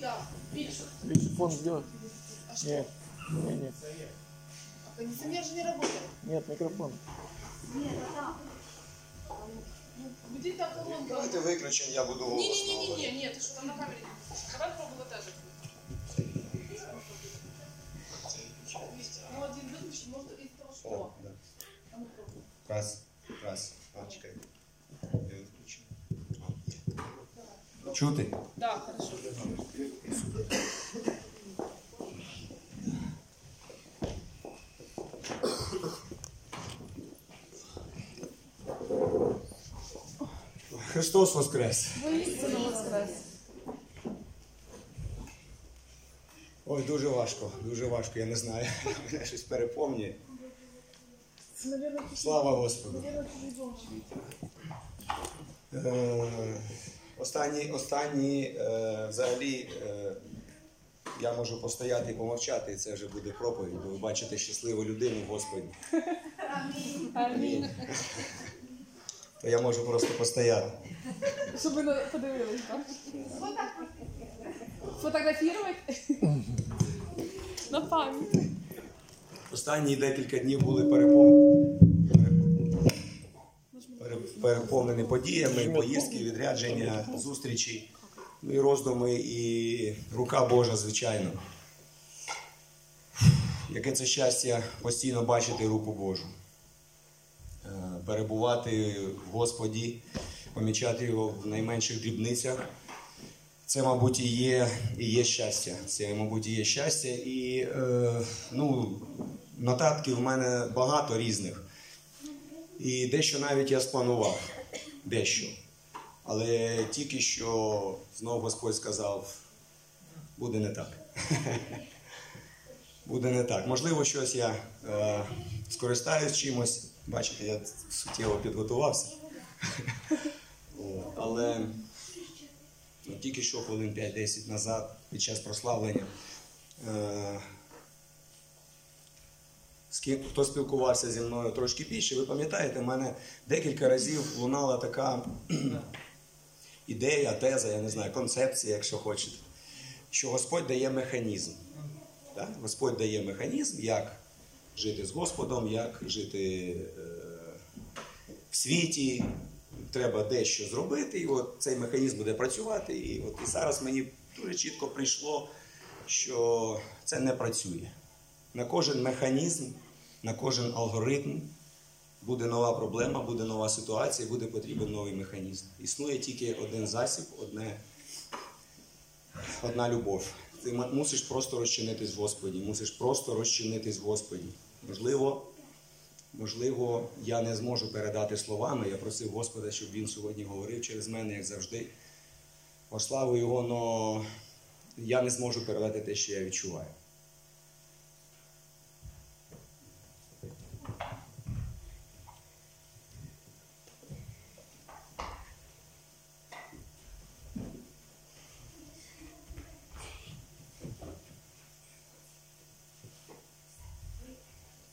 да. Більше. Більше фон сделать? А что? Нет. Не, нет. А кондиционер же не работает. Нет, микрофон. Ну, где та колонка? Давайте виключимо, я буду голосно говорити. Не-не-не-не, нет, ты что там на камере? Давай пробуй вот это. Ну, один выключи, может, из того, О, что. да. А ну, пробуй. Раз, раз. А, чекай. Я відключу. Чути? Да, хорошо. Христос Воскрес! Воскрес. Ой, дуже важко, дуже важко, я не знаю. Мене щось переповнює. Слава Господу! Останні, останні е, взагалі е, я можу постояти і помовчати, і це вже буде проповідь, бо ви бачите щасливу людину в Господі. Амінь. То я можу просто постояти. Щоб ви подивились, так? На пам'ять. Останні декілька днів були перепов- пере- переповнені подіями, поїздки, відрядження, зустрічі, ну і роздуми, і рука Божа, звичайно. Яке це щастя постійно бачити руку Божу, Е, перебувати в Господі, помічати його в найменших дрібницях. Це, мабуть, і є, і є щастя. Це, мабуть, і є щастя. І е, ну, нотатків в мене багато різних. І дещо навіть я спланував. Дещо. Але тільки що знову Господь сказав, буде не так. Буде не так. Можливо, щось я е, скористаюсь чимось. Бачите, я суттєво підготувався. Але ну, тільки що хвилин 5-10 назад, під час прославлення, е, з ким хто спілкувався зі мною трошки більше, ви пам'ятаєте, в мене декілька разів лунала така ідея, теза, я не знаю, концепція, якщо хочете, що Господь дає механізм. Так? Господь дає механізм, як жити з Господом, як жити е, в світі. Треба дещо зробити, і от цей механізм буде працювати. І от і зараз мені дуже чітко прийшло, що це не працює. На кожен механізм, на кожен алгоритм буде нова проблема, буде нова ситуація, буде потрібен новий механізм. Існує тільки один засіб, одне, одна любов. Ти мусиш просто розчинитись в Господі, мусиш просто розчинитись в Господі. Можливо, можливо, я не зможу передати словами. Я просив Господа, щоб він сьогодні говорив через мене, як завжди. Во Його, але я не зможу передати те, що я відчуваю.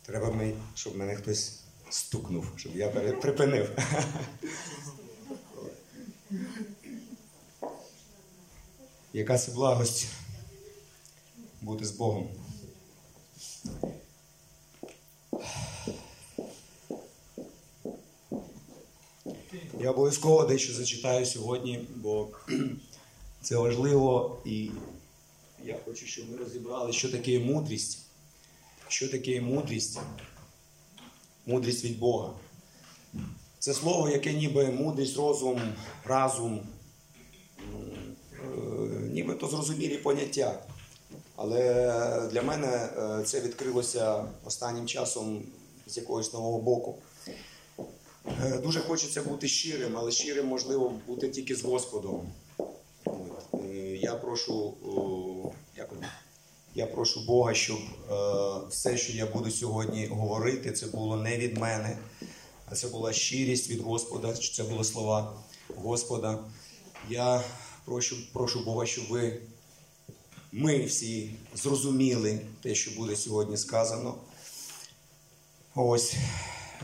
Треба, мені, щоб мене хтось стукнув, щоб я припинив. Яка це благость бути з Богом. Я обов'язково дещо зачитаю сьогодні, бо це важливо і я хочу, щоб ми розібрали, що таке мудрість. Що таке мудрість? Мудрість від Бога. Це слово, яке ніби мудрість, розум, разум, м, е, нібито зрозумілі поняття. Але для мене е, це відкрилося останнім часом з якогось нового боку. Е, Дуже хочеться бути щирим, але щирим можливо бути тільки з Господом. Я прошу? Я прошу Бога, щоб е, все, що я буду сьогодні говорити, це було не від мене, а це була щирість від Господа, це були слова Господа. Я прошу, прошу Бога, щоб ви, ми всі зрозуміли те, що буде сьогодні сказано. Ось.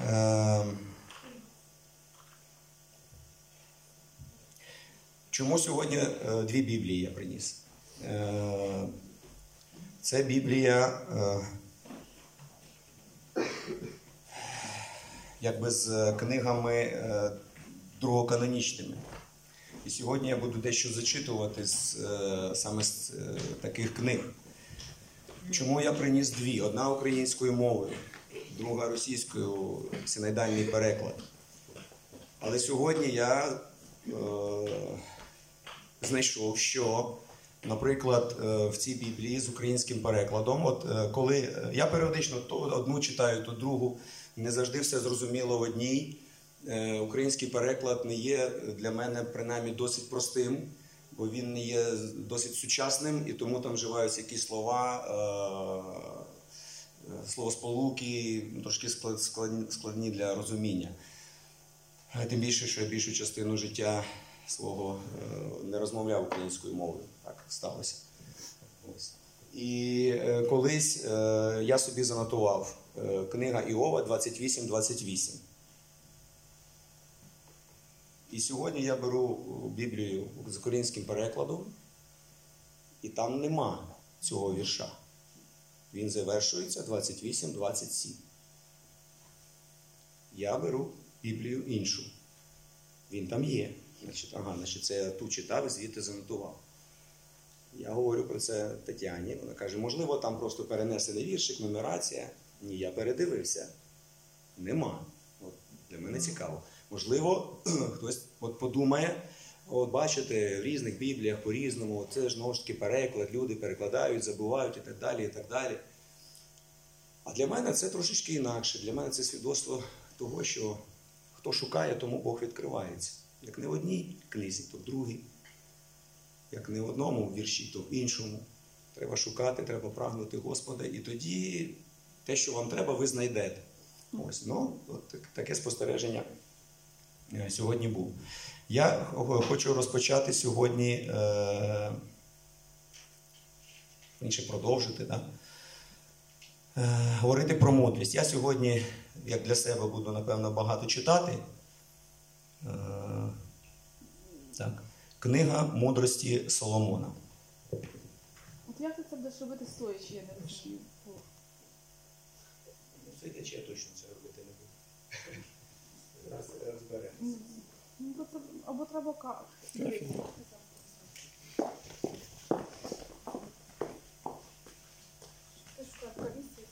Е, Чому сьогодні е, дві Біблії я приніс? Це Біблія е, якби з книгами е, другоканонічними. І сьогодні я буду дещо зачитувати з, е, саме з таких книг. Чому я приніс дві? Одна українською мовою, друга російською синайдальний переклад. Але сьогодні я е, знайшов, що, наприклад, е, в цій Біблії з українським перекладом, от е, коли е, я періодично то одну читаю, то другу, не завжди все зрозуміло в одній. Український переклад не є для мене принаймні досить простим, бо він не є досить сучасним, і тому там вживаються якісь слова, словосполуки, трошки складні- для розуміння. Тим більше, що я більшу частину життя свого не розмовляв українською мовою. Так сталося. І е, колись е, я собі занотував е, книга Іова 28-28. І сьогодні я беру Біблію з українським перекладом, і там нема цього вірша. Він завершується 28-27. Я беру Біблію іншу. Він там є. Значить, ага, значить, це я ту читав і звідти занотував. Я говорю про це Тетяні. Вона каже, можливо, там просто перенесений віршик, нумерація. Ні, я передивився. Нема. От, для мене цікаво. Можливо, хтось от подумає, от бачите, в різних бібліях по-різному, це ж знову ж таки переклад, люди перекладають, забувають і так далі. і так далі. А для мене це трошечки інакше. Для мене це свідоцтво того, що хто шукає, тому Бог відкривається. Як не в одній книзі, то в другій. Як не в одному вірші, то в іншому. Треба шукати, треба прагнути Господа, і тоді те, що вам треба, ви знайдете. Ось, ну, от таке спостереження е, сьогодні було. Я хочу розпочати сьогодні, е, інше продовжити, да? е, говорити про мудрість. Я сьогодні, як для себе, буду, напевно, багато читати. Е, так. Книга мудрості Соломона. От як ти це будеш робити стоячи, я не розумію. Бо- Сидячи, я точно це робити не буду. Раз розберемо. Ну, Ну, або треба ка. Ти шукати комісію?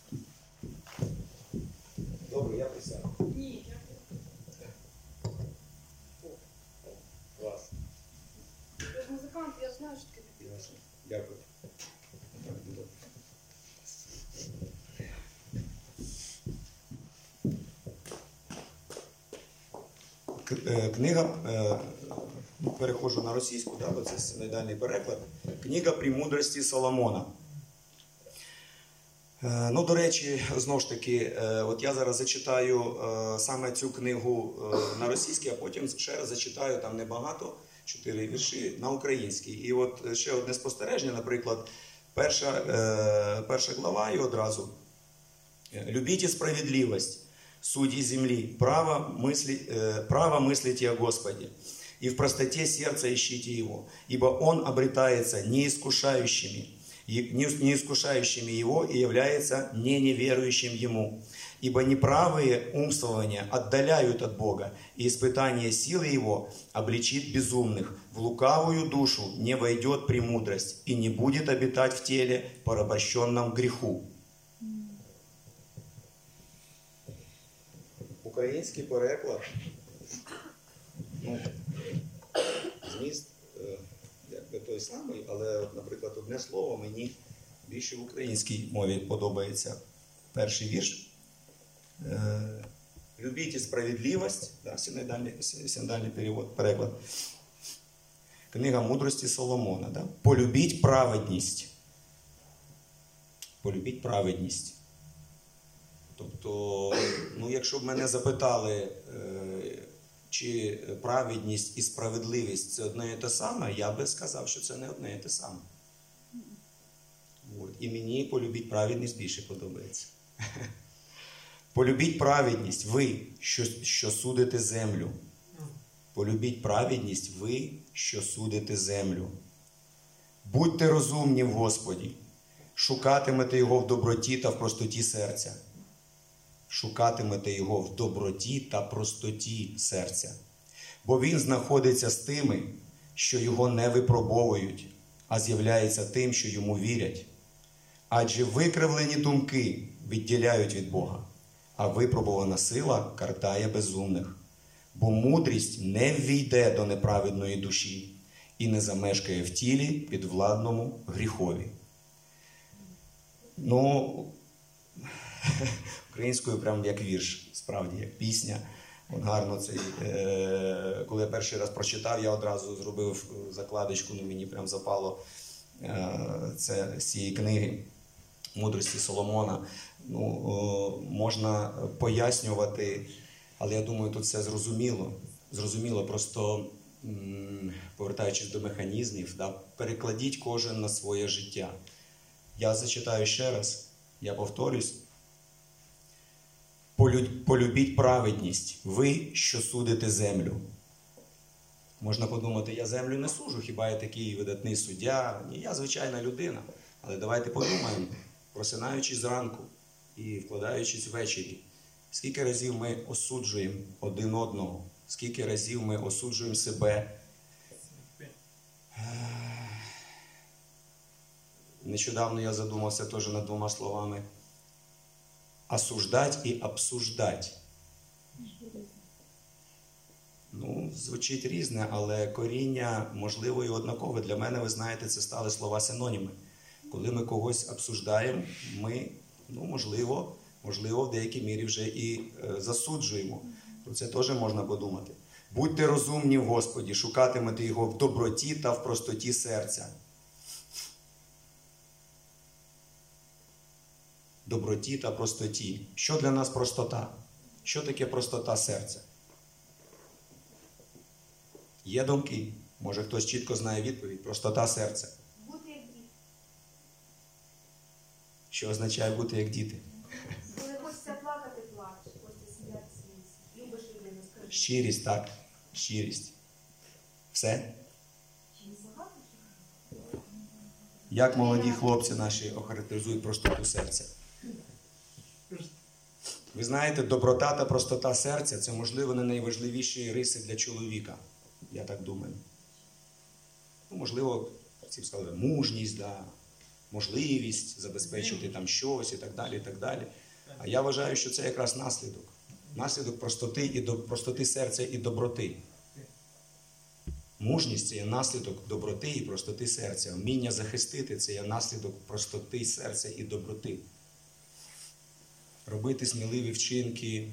Добре, я присяду. Ні, я Клас. я ж музикант, я ж знаю, що таке. Ясно. Дякую. Е, Книга, е, ну, на російську, да, бо це синодальний переклад. Книга «Премудрості Соломона. Е, Ну, до речі, знову ж таки, от я зараз зачитаю саме цю книгу на російській, а потім ще раз зачитаю там небагато, чотири вірші на українській. І от е, ще одне спостереження, наприклад, перша, е, перша глава і одразу. Любите справедливость, судьи земли, право, мысли, э, право мыслите о Господе, и в простоте сердца ищите Его, ибо Он обретается неискушающими, и- не не искушающими Его и является не неверующим Ему. Ибо неправые умствования отдаляют от Бога, и испытание силы Его обличит безумных. В лукавую душу не войдет премудрость, и не будет обитать в теле, порабощенном греху. Український переклад. Ну, зміст е, якби той самий, але, от, наприклад, одне слово мені більше в українській мові подобається. Перший вірш. Е, Любіть справедливість, да, синодальний, синодальний перевод, переклад. Книга мудрості Соломона. Да? Полюбіть праведність. Полюбіть праведність. Тобто, ну, якщо б мене запитали, е, чи праведність і справедливість це одне і те саме, я би сказав, що це не одне і те саме. От. І мені полюбіть праведність більше подобається. Полюбіть праведність, ви, що, що судите землю. Полюбіть праведність, ви, що судите землю. Будьте розумні в Господі, шукатимете Його в доброті та в простоті серця. Шукатимете Його в доброті та простоті серця. Бо Він знаходиться з тими, що Його не випробовують, а з'являється тим, що йому вірять. Адже викривлені думки відділяють від Бога, а випробувана сила картає безумних. Бо мудрість не ввійде до неправедної душі і не замешкає в тілі підвладному гріхові. Ну, українською прям як вірш, справді, як пісня. От гарно цей, е, коли я перший раз прочитав, я одразу зробив закладочку, ну мені прям запало е, це з цієї книги мудрості Соломона. Ну, можна пояснювати, але я думаю, тут все зрозуміло. Зрозуміло, просто повертаючись до механізмів, да, перекладіть кожен на своє життя. Я зачитаю ще раз, я повторюсь. Полюбіть праведність, ви, що судите землю. Можна подумати, я землю не сужу, хіба я такий видатний суддя? Ні, я звичайна людина. Але давайте подумаємо, просинаючись зранку і вкладаючись ввечері, скільки разів ми осуджуємо один одного, скільки разів ми осуджуємо себе. Нещодавно я задумався теж над двома словами осуждать і обсуждать. Ну, звучить різне, але коріння можливо і однакове. Для мене, ви знаєте, це стали слова синоніми. Коли ми когось обсуждаємо, ми, ну, можливо, можливо, в деякій мірі вже і е, засуджуємо. Про це теж можна подумати. Будьте розумні в Господі, шукатимете Його в доброті та в простоті серця. Доброті та простоті. Що для нас простота? Що таке простота серця? Є думки. Може хтось чітко знає відповідь. Простота серця. Бути як діти. Що означає бути як діти? Коли хочеться плакати, плачеш, хочеться сміятися, смійся. Любиш людину, скажи. Щирість, так. Щирість. Все? Як молоді хлопці наші охарактеризують простоту серця? Ви знаєте, доброта та простота серця це, можливо, не найважливіші риси для чоловіка. Я так думаю. Ну, можливо, сказали, мужність, да, можливість забезпечити там щось і так далі. і так далі. А я вважаю, що це якраз наслідок. Наслідок простоти і до, простоти серця і доброти. Мужність це є наслідок доброти і простоти серця. Вміння захистити це є наслідок простоти серця і доброти. Робити сміливі вчинки,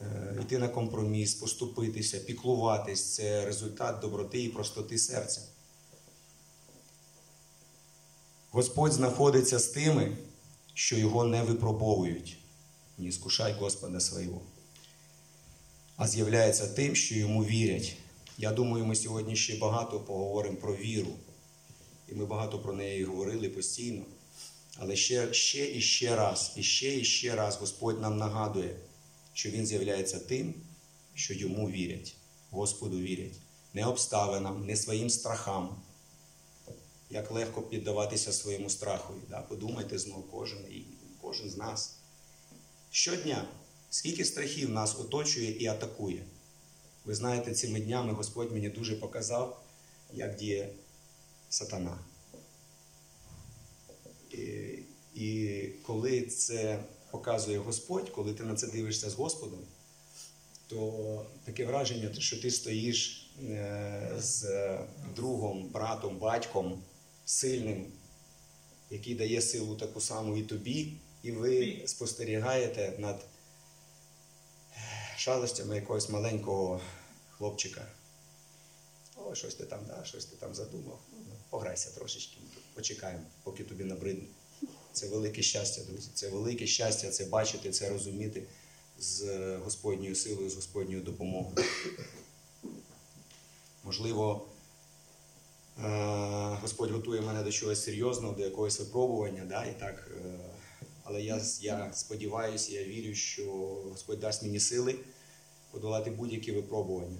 е, йти на компроміс, поступитися, піклуватись це результат доброти і простоти серця. Господь знаходиться з тими, що його не випробовують. Не скушай Господа свого. А з'являється тим, що йому вірять. Я думаю, ми сьогодні ще багато поговоримо про віру. І ми багато про неї говорили постійно. Але ще, ще і ще раз, і ще і ще раз Господь нам нагадує, що Він з'являється тим, що йому вірять, Господу вірять. Не обставинам, не своїм страхам. Як легко піддаватися своєму страху. Да? Подумайте знову кожен і кожен з нас. Щодня, скільки страхів нас оточує і атакує. Ви знаєте, цими днями Господь мені дуже показав, як діє сатана. І, і коли це показує Господь, коли ти на це дивишся з Господом, то таке враження, що ти стоїш е, з другом, братом, батьком сильним, який дає силу таку саму і тобі, і ви спостерігаєте над шалостями якогось маленького хлопчика. О, щось ти там, да, щось ти там задумав. Ну, Пограйся трошечки, почекаємо, поки тобі набридне. Це велике щастя, друзі. Це велике щастя це бачити, це розуміти з Господньою силою, з Господньою допомогою. Можливо, Господь готує мене до чогось серйозного, до якогось випробування, да, і так, е, але я, я сподіваюся, я вірю, що Господь дасть мені сили подолати будь-які випробування.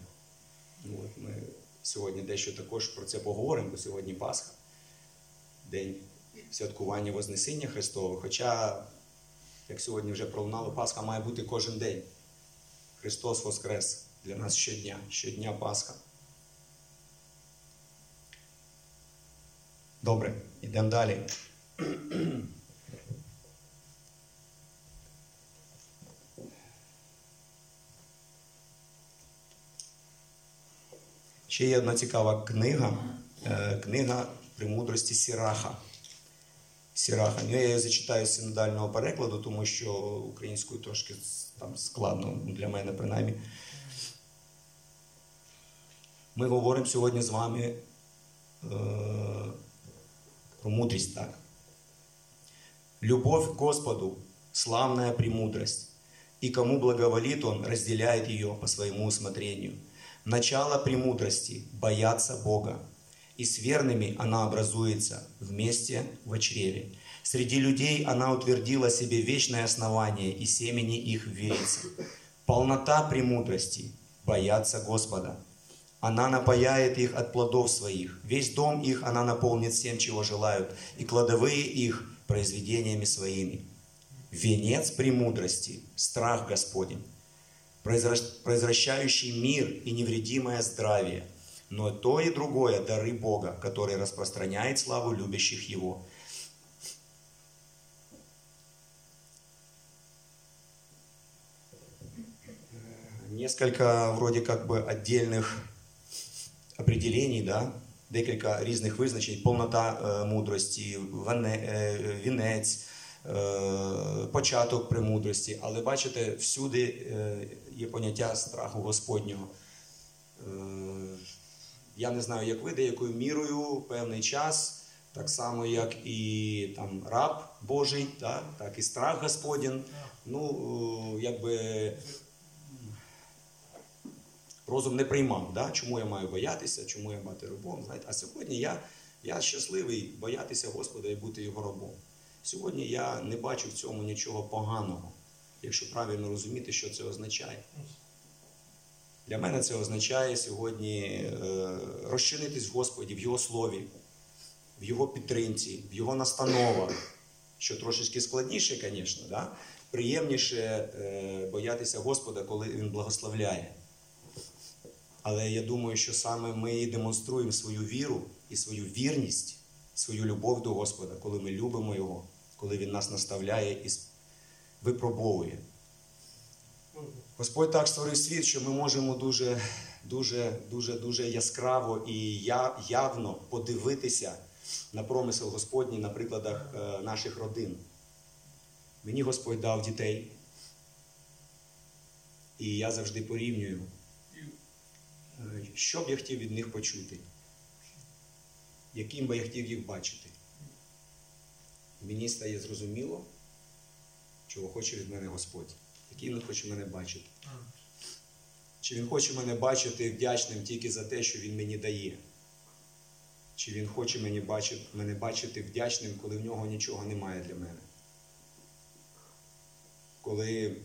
Ну, от ми сьогодні дещо також про це поговоримо, бо сьогодні Пасха. день святкування Вознесіння Христового. Хоча, як сьогодні вже пролунало, Пасха має бути кожен день. Христос Воскрес для нас щодня, щодня Пасха. Добре, йдемо далі. Ще є одна цікава книга. е, Книга премудрості Сіраха. Сіраха. Ну, я її зачитаю з синодального перекладу, тому що українською трошки там складно для мене, принаймні. Ми говоримо сьогодні з вами е, про мудрість, так? Любовь к Господу – славная премудрость, и кому благоволит Он, разделяет ее по своему усмотрению. Начало премудрости – бояться Бога, и с верными она образуется вместе в чреве. Среди людей она утвердила себе вечное основание, и семени их верится. Полнота премудрости – бояться Господа. Она напаяет их от плодов своих. Весь дом их она наполнит всем, чего желают, и кладовые их произведениями своими. Венец премудрости – страх Господень, произвращ- произвращающий мир и невредимое здравие. Но то и другое – дары Бога, который распространяет славу любящих Его. Несколько вроде как бы отдельных определений, да, декілька різних визначень, повнота е, мудрості, ване- е, вінець, е, початок премудрості. Але бачите, всюди е, є поняття страху Господнього. Е, я не знаю, як ви, деякою мірою певний час, так само, як і там раб Божий, да, так і страх Господін. Ну, е, якби розум не приймав, да? чому я маю боятися, чому я бути рабом. Знаєте? А сьогодні я, я щасливий боятися Господа і бути його рабом. Сьогодні я не бачу в цьому нічого поганого, якщо правильно розуміти, що це означає. Для мене це означає сьогодні е, розчинитись в Господі, в Його слові, в Його підтримці, в Його настановах, що трошечки складніше, звісно, да? приємніше е, боятися Господа, коли Він благословляє. Але я думаю, що саме ми демонструємо свою віру і свою вірність, свою любов до Господа, коли ми любимо Його, коли Він нас наставляє і випробовує. Господь так створив світ, що ми можемо дуже, дуже, дуже, дуже яскраво і явно подивитися на промисел Господній на прикладах е, наших родин. Мені Господь дав дітей, і я завжди порівнюю. Що б я хотів від них почути? Яким би я хотів їх бачити? Мені стає зрозуміло, чого хоче від мене Господь, яким він хоче мене бачити. Чи він хоче мене бачити вдячним тільки за те, що він мені дає? Чи він хоче мені бачити, мене бачити вдячним, коли в нього нічого немає для мене? Коли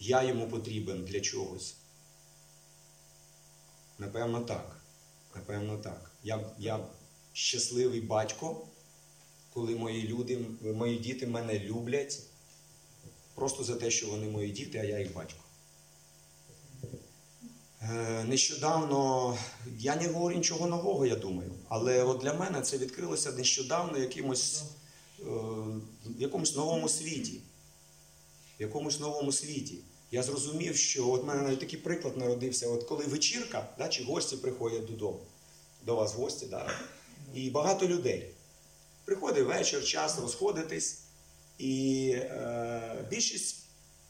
я йому потрібен для чогось? Напевно, так. Напевно, так. Я, я щасливий батько, коли мої люди, мої діти мене люблять просто за те, що вони мої діти, а я їх батько. Е, Нещодавно, я не говорю нічого нового, я думаю, але от для мене це відкрилося нещодавно якимось, е, в якомусь новому світі. В якомусь новому світі. Я зрозумів, що от мене навіть такий приклад народився, от коли вечірка, да, чи гості приходять додому, до вас гості, да, і багато людей. Приходить вечір, час розходитись, і е, більшість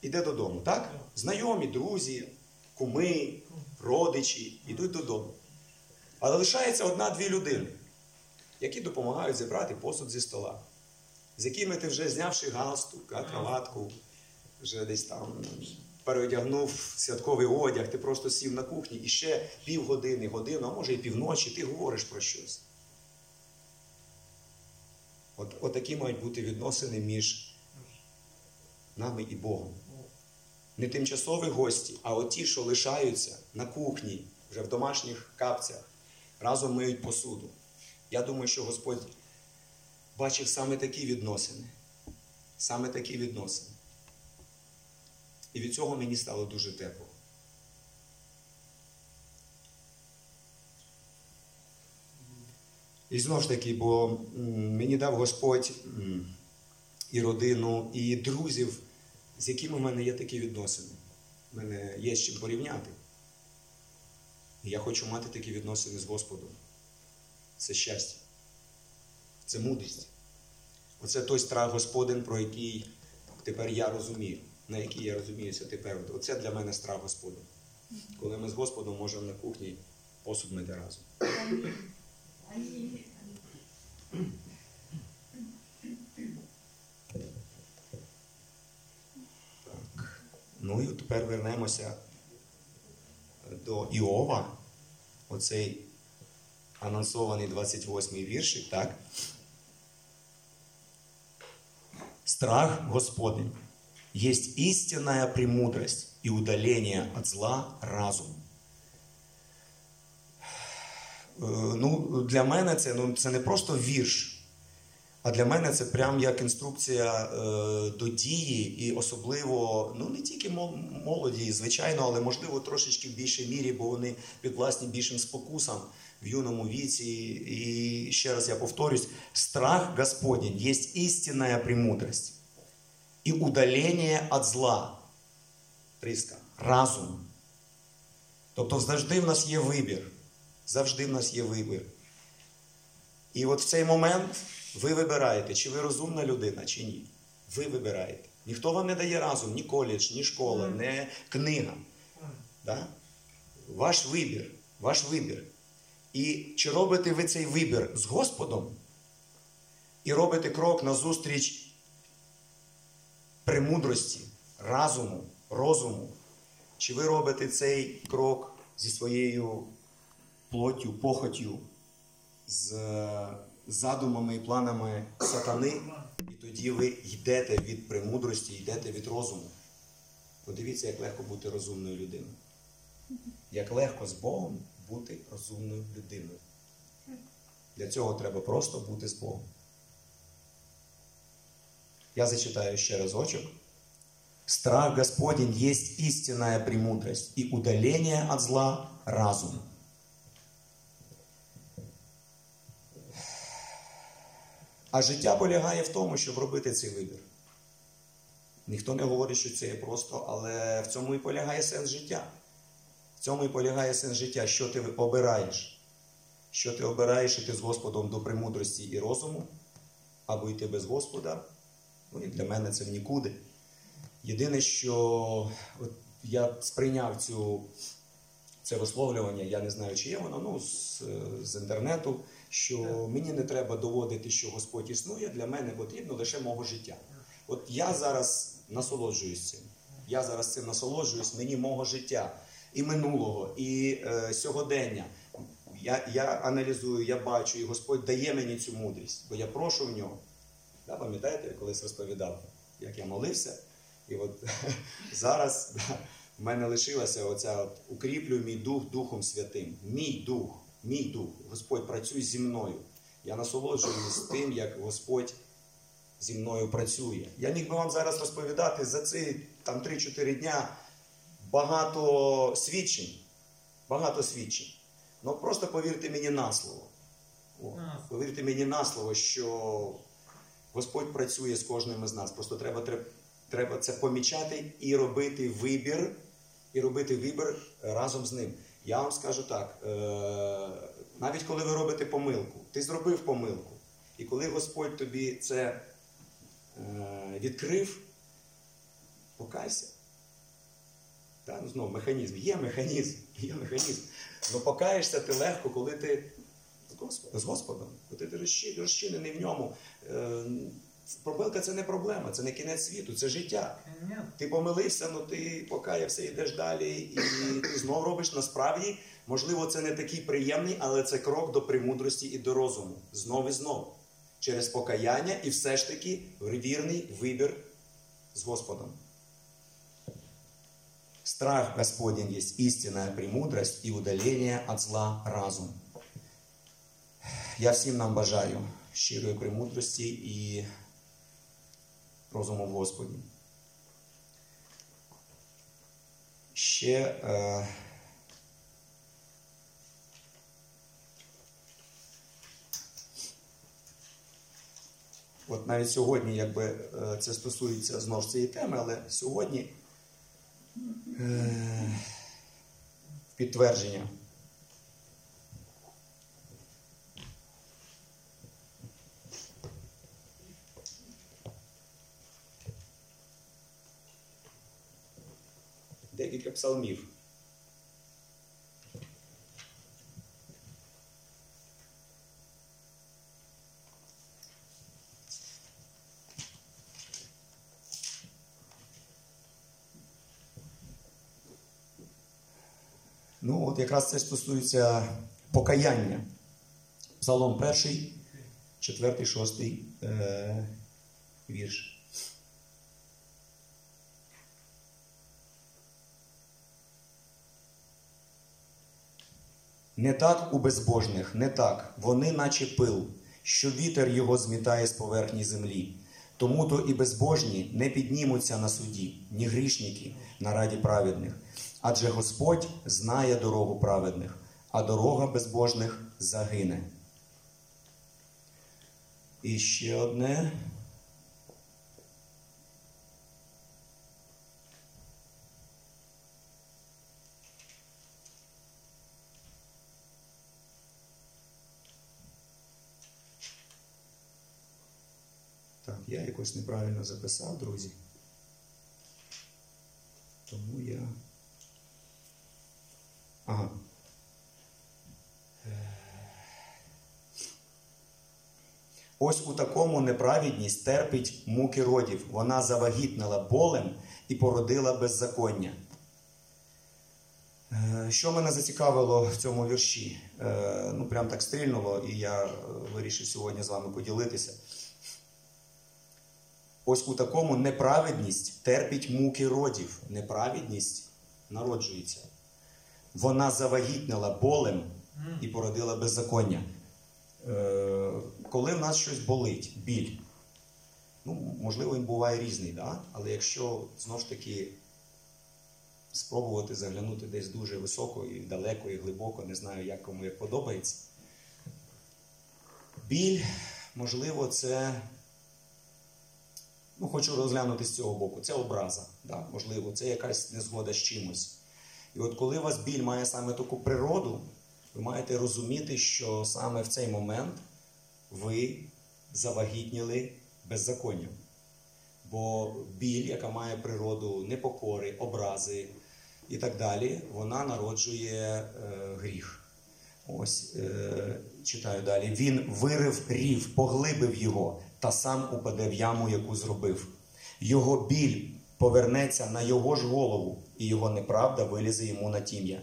іде додому, так? Знайомі, друзі, куми, родичі йдуть додому. Але лишається одна-дві людини, які допомагають зібрати посуд зі стола, з якими ти вже знявши галстук, а, краватку, вже десь там переодягнув святковий одяг, ти просто сів на кухні і ще півгодини, годину, а може і півночі, ти говориш про щось. От, от такі мають бути відносини між нами і Богом. Не тимчасові гості, а от ті, що лишаються на кухні, вже в домашніх капцях, разом миють посуду. Я думаю, що Господь бачив саме такі відносини. Саме такі відносини. І від цього мені стало дуже тепло. І знову ж таки, бо мені дав Господь і родину, і друзів, з якими в мене є такі відносини. У мене є з чим порівняти. І я хочу мати такі відносини з Господом. Це щастя. Це мудрість. Оце той страх Господин, про який тепер я розумію, на який я розуміюся тепер. Оце для мене страх Господа. Коли ми з Господом можемо на кухні посуд мити разом. Так. Ну і тепер вернемося до Іова. Оцей анонсований 28-й віршик, так? Страх Господень есть истинная премудрость и удаление от зла разум. Е, Ну, для мене це, ну, це не просто вірш, а для мене це прям як інструкція е, до дії, і особливо, ну не тільки молоді, звичайно, але можливо трошечки в більшій мірі, бо вони підвласні більшим спокусам в юному віці. І ще раз я повторюсь: страх Господень є істинна премудрость і удалення від зла. Риска, разум. Тобто завжди в нас є вибір. Завжди в нас є вибір. І от в цей момент ви вибираєте, чи ви розумна людина, чи ні. Ви вибираєте. Ніхто вам не дає разум, ні коледж, ні школа, ні книга. Да? Ваш вибір. Ваш вибір. І чи робите ви цей вибір з Господом? І робите крок назустріч премудрості, разуму, розуму? Чи ви робите цей крок зі своєю плоттю, похотю, з задумами і планами сатани, і тоді ви йдете від премудрості, йдете від розуму. Подивіться, як легко бути розумною людиною. Як легко з Богом бути розумною людиною. Для цього треба просто бути з Богом. Я зачитаю ще разочок. Страх Господень есть истинная премудрость и удаление от зла разум. А життя полягає в тому, щоб робити цей вибір. Ніхто не говорить, що це є просто, але в цьому і полягає сенс життя. В цьому і полягає сенс життя, що ти обираєш. Що ти обираєш іти з Господом до премудрості і розуму, або йти без Господа. Ну і для мене це в нікуди. Єдине, що от я сприйняв цю, це висловлювання, я не знаю, чи є воно, ну, з, з інтернету, що мені не треба доводити, що Господь існує, для мене потрібно лише мого життя. От я зараз насолоджуюсь цим. Я зараз цим насолоджуюсь, мені мого життя і минулого, і е, сьогодення. Я, я аналізую, я бачу, і Господь дає мені цю мудрість, бо я прошу в нього. Да, пам'ятаєте, я колись розповідав, як я молився, і от зараз да, в мене лишилася оця от, укріплю мій дух Духом Святим. Мій дух, мій дух. Господь працюй зі мною. Я насолоджуюсь тим, як Господь зі мною працює. Я міг би вам зараз розповідати за ці там 3-4 дня багато свідчень. Багато свідчень. Ну просто повірте мені на слово. О, повірте мені на слово, що Господь працює з кожним із нас. Просто треба, треба, це помічати і робити вибір, і робити вибір разом з ним. Я вам скажу так: е, навіть коли ви робите помилку, ти зробив помилку. І коли Господь тобі це е, відкрив, покайся. Та, ну, знову механізм. Є механізм, є механізм. Ну покаєшся ти легко, коли ти з Господом, з Господом, коли ти розчи- розчинений в ньому. Е, Помилка це не проблема, це не кінець світу, це життя. Ти помилився, ну ти покаявся, йдеш далі, і ти знов робиш насправді. Можливо, це не такий приємний, але це крок до премудрості і до розуму. Знов і знов. Через покаяння і все ж таки вірний вибір з Господом. Страх Господень есть истинная премудрость и удаление от зла разум. Я всім нам бажаю щирої премудрості і розуму в Господі. Ще е, от навіть сьогодні, якби е, це стосується знову ж цієї теми, але сьогодні е, підтвердження. Декілька псалмів. Ну, от якраз це стосується покаяння. Псалом перший, четвертий, шостий е, вірш. Не так у безбожних, не так. Вони, наче пил, що вітер його змітає з поверхні землі. Тому то і безбожні не піднімуться на суді, ні грішники на раді праведних. Адже Господь знає дорогу праведних, а дорога безбожних загине. І ще одне. Так, я якось неправильно записав, друзі. Тому я. Ага. Ось у такому неправедність терпить муки родів. Вона завагітнила болем і породила беззаконня. Е, Що мене зацікавило в цьому вірші? Е, Ну, прям так стрільнуло, і я е, вирішив сьогодні з вами поділитися. Ось у такому неправедність терпить муки родів. Неправедність народжується. Вона завагітнила болем і породила беззаконня. Е, коли в нас щось болить, біль, ну, можливо, він буває різний, да? але якщо знову ж таки спробувати заглянути десь дуже високо і далеко, і глибоко, не знаю, як кому як подобається. Біль, можливо, це. Ну, хочу розглянути з цього боку. Це образа, да? можливо, це якась незгода з чимось. І от коли у вас біль має саме таку природу, ви маєте розуміти, що саме в цей момент ви завагітніли беззаконням. Бо біль, яка має природу непокори, образи і так далі, вона народжує е, гріх. Ось е, читаю далі. Він вирив рів, поглибив його та сам упаде в яму, яку зробив. Його біль повернеться на його ж голову, і його неправда вилізе йому на тім'я.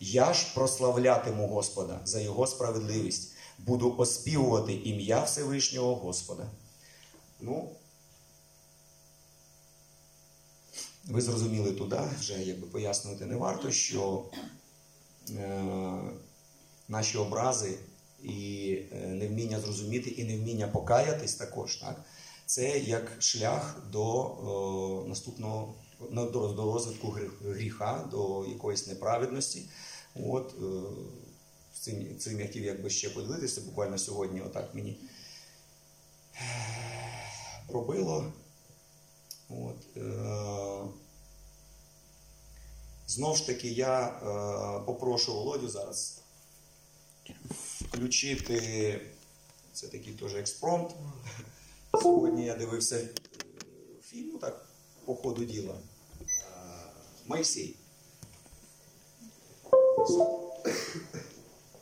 Я ж прославлятиму Господа за його справедливість, буду оспівувати ім'я Всевишнього Господа. Ну, ви зрозуміли туди, вже якби пояснювати не варто, що е, наші образи і е, невміння зрозуміти, і невміння покаятись також, так, це як шлях до е, наступного до, розвитку гріха, до якоїсь неправедності. От, е, цим, цим я хотів якби ще поділитися, буквально сьогодні отак мені пробило. От, е, знов ж таки, я е, попрошу Володю зараз включити це такий теж експромт. Сьогодні я дивився е, фільм, так, по ходу діла. Е, Майсій.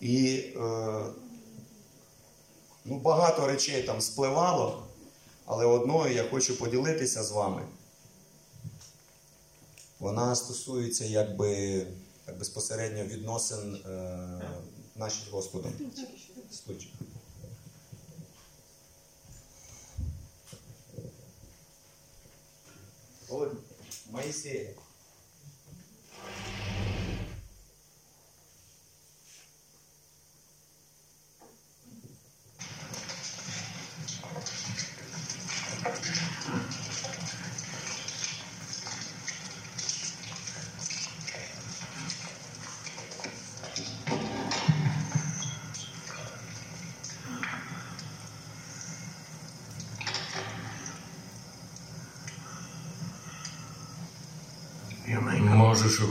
І е, ну, багато речей там спливало, але одною я хочу поділитися з вами. Вона стосується якби так, безпосередньо відносин е, наших з Господом. Стучик. От Моїсея.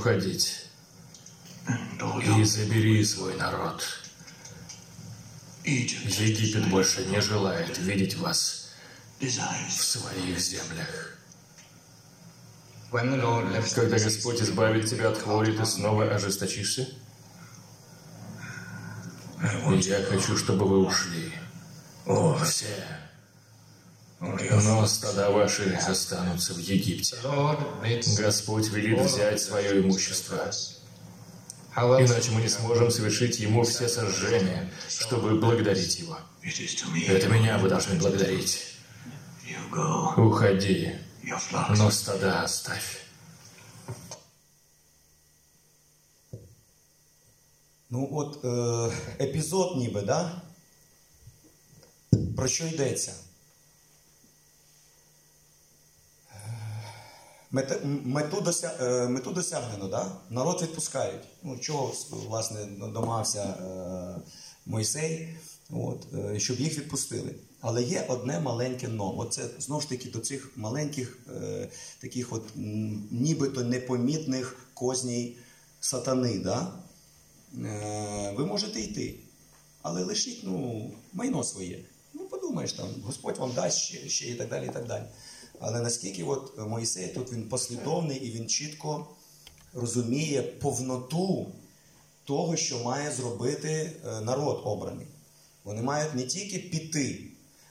Уходить. И забери свой народ. Египет больше не желает видеть вас в своих землях. Когда Господь избавит тебя от хвори, ты снова ожесточишься? Я хочу, чтобы вы ушли. Все. Но стада ваши останутся в Египте. Господь велит взять свое имущество. Иначе мы не сможем совершить Ему все сожжения, чтобы благодарить Его. Это меня вы должны благодарить. Уходи, но стада оставь. Ну от е, епізод ніби, да? Про що йдеться? Мету, дося, е, мету досягнено, да? народ відпускають. Ну, чого, власне, домагався е, Мойсей, от, е, щоб їх відпустили. Але є одне маленьке но. Оце знову ж таки до цих маленьких, таких от нібито непомітних козній сатани. Да? Ви можете йти, але лишіть ну, майно своє. Ну, подумаєш, там, Господь вам дасть ще, ще і так далі. і так далі. Але наскільки от Моїсей тут він послідовний і він чітко розуміє повноту того, що має зробити е, народ обраний. Вони мають не тільки піти,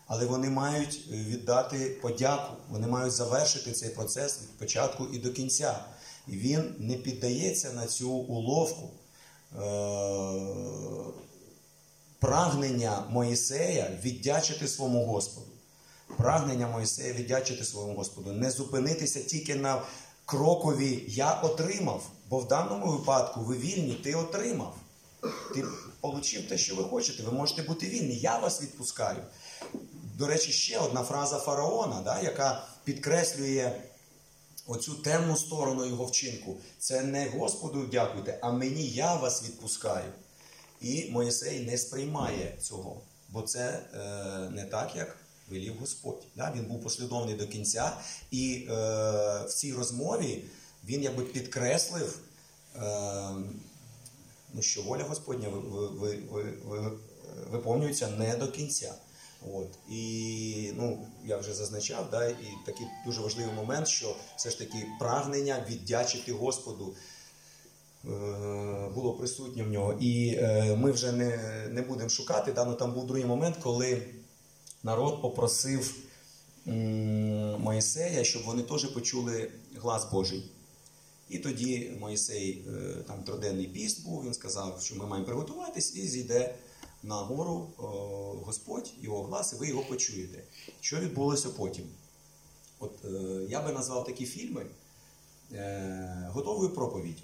але вони мають е, віддати подяку, вони мають завершити цей процес від початку і до кінця. І він не піддається на цю уловку. Е, прагнення Моїсея віддячити своєму Господу. Прагнення Моїсея віддячити своєму Господу, не зупинитися тільки на крокові я отримав, бо в даному випадку ви вільні, ти отримав. Ти отримав те, що ви хочете, ви можете бути вільні. Я вас відпускаю. До речі, ще одна фраза фараона, да, яка підкреслює оцю темну сторону його вчинку. Це не Господу дякуйте, а мені я вас відпускаю. І Моїсей не сприймає цього, бо це е, не так, як велів Господь. Да? Він був послідовний до кінця, і е, в цій розмові він якби підкреслив, е, ну, що воля Господня ви, ви, ви, ви, ви, виповнюється не до кінця. От. І ну, я вже зазначав, да, і такий дуже важливий момент, що все ж таки прагнення віддячити Господу е, було присутнє в нього. І е, ми вже не, не будемо шукати. Да, ну, там був другий момент, коли народ попросив Моїсея, щоб вони теж почули глас Божий. І тоді Моїсей, е, там триденний піст був, він сказав, що ми маємо приготуватись і зійде на гору Господь, його глас, і ви його почуєте. Що відбулося потім? От е, я би назвав такі фільми е, готовою проповіддю.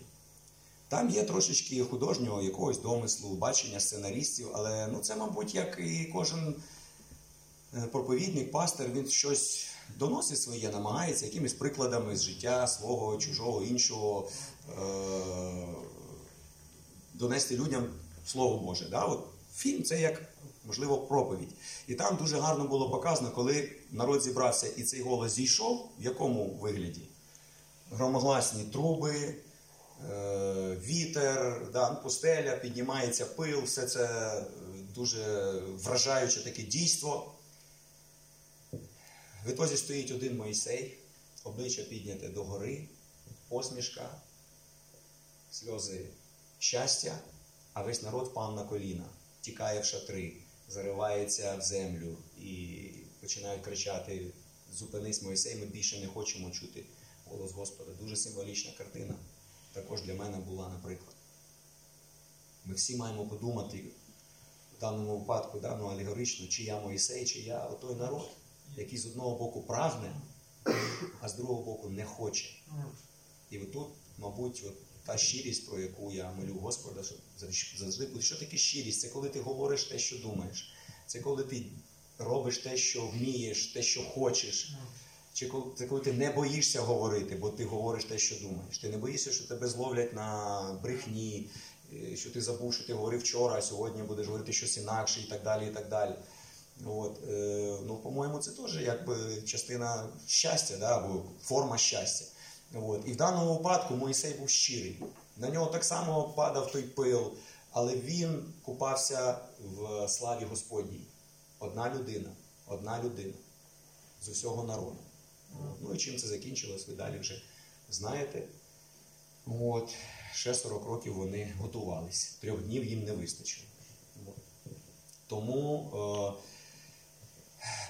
Там є трошечки художнього якогось домислу, бачення сценаристів, але ну, це, мабуть, як і кожен проповідник, пастор, він щось доносить своє, намагається якимись прикладами з життя свого, чужого, іншого е- донести людям Слово Боже. Да? От фільм це як, можливо, проповідь. І там дуже гарно було показано, коли народ зібрався і цей голос зійшов, в якому вигляді? Громогласні труби, е, вітер, да, пустеля, піднімається пил, все це е, дуже вражаюче таке дійство. В ітозі стоїть один Моїсей, обличчя підняте догори, посмішка, сльози щастя, а весь народ впав на коліна, тікає в шатри, заривається в землю і починають кричати: Зупинись, Моїсей, ми більше не хочемо чути голос Господа. Дуже символічна картина. Також для мене була, наприклад. Ми всі маємо подумати в даному випадку, да, ну, алегорично, чи я Моїсей, чи я отой народ, який з одного боку прагне, а з другого боку не хоче. І отут, мабуть, от та щирість, про яку я молю Господа, щоб завжди буде. Що таке щирість? Це коли ти говориш те, що думаєш. Це коли ти робиш те, що вмієш, те, що хочеш. Чи коли це коли ти не боїшся говорити, бо ти говориш те, що думаєш. Ти не боїшся, що тебе зловлять на брехні, е, що ти забув, що ти говорив вчора, а сьогодні будеш говорити щось інакше і так далі. і так далі. От, е, ну, по-моєму, це теж якби частина щастя, да, або форма щастя. От. І в даному випадку Моїсей був щирий. На нього так само падав той пил, але він купався в славі Господній. Одна людина, одна людина з усього народу. Ну і чим це закінчилось, ви далі вже знаєте. От. Ще 40 років вони готувалися. Трьох днів їм не вистачило. Тому е,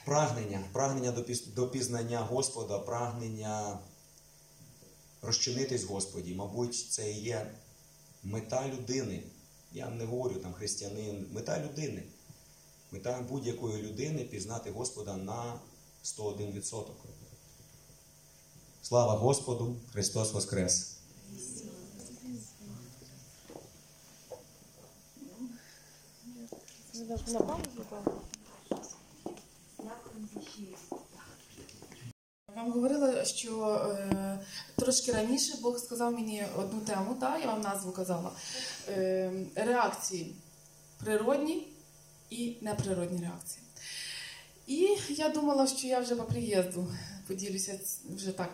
прагнення, прагнення до, пізнання Господа, прагнення розчинитись Господі, мабуть, це і є мета людини. Я не говорю там християнин, мета людини. Мета будь-якої людини пізнати Господа на 101%. Слава Господу! Христос Воскрес! На паузу, так. Дякую за щирість. Вам говорила, що е, трошки раніше Бог сказав мені одну тему, та, я вам назву казала. Е, реакції природні і неприродні реакції. І я думала, що я вже по приїзду поділюся вже так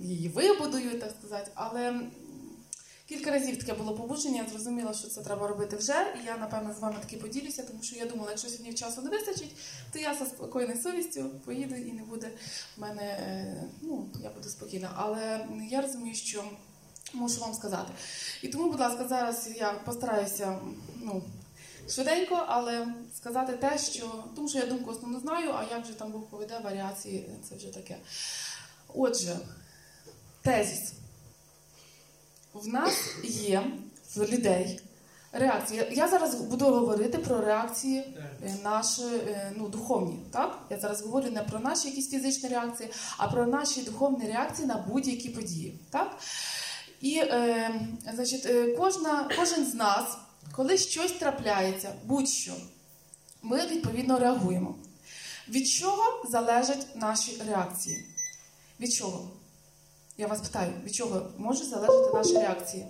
її вибудую, так сказати. Але кілька разів таке було побудження, я зрозуміла, що це треба робити вже. І я, напевно, з вами таки поділюся, тому що я думала, якщо сьогодні часу не вистачить, то я зі спокійною совістю поїду і не буде в мене, е, ну, я буду спокійна. Але я розумію, що мушу вам сказати. І тому, будь ласка, зараз я постараюся ну, швиденько, але сказати те, що тому що я думку основну знаю, а як же там Бог поведе варіації, це вже таке. Отже, тезіс. В нас є в людей реакції. Я- зараз буду говорити про реакції е, наші е, ну, духовні. Так? Я зараз говорю не про наші якісь фізичні реакції, а про наші духовні реакції на будь-які події. Так? І е, значить, е, кожна, кожен з нас, коли щось трапляється, будь-що, ми відповідно реагуємо. Від чого залежать наші реакції? Від чого? Я вас питаю, від чого може залежати наші реакції?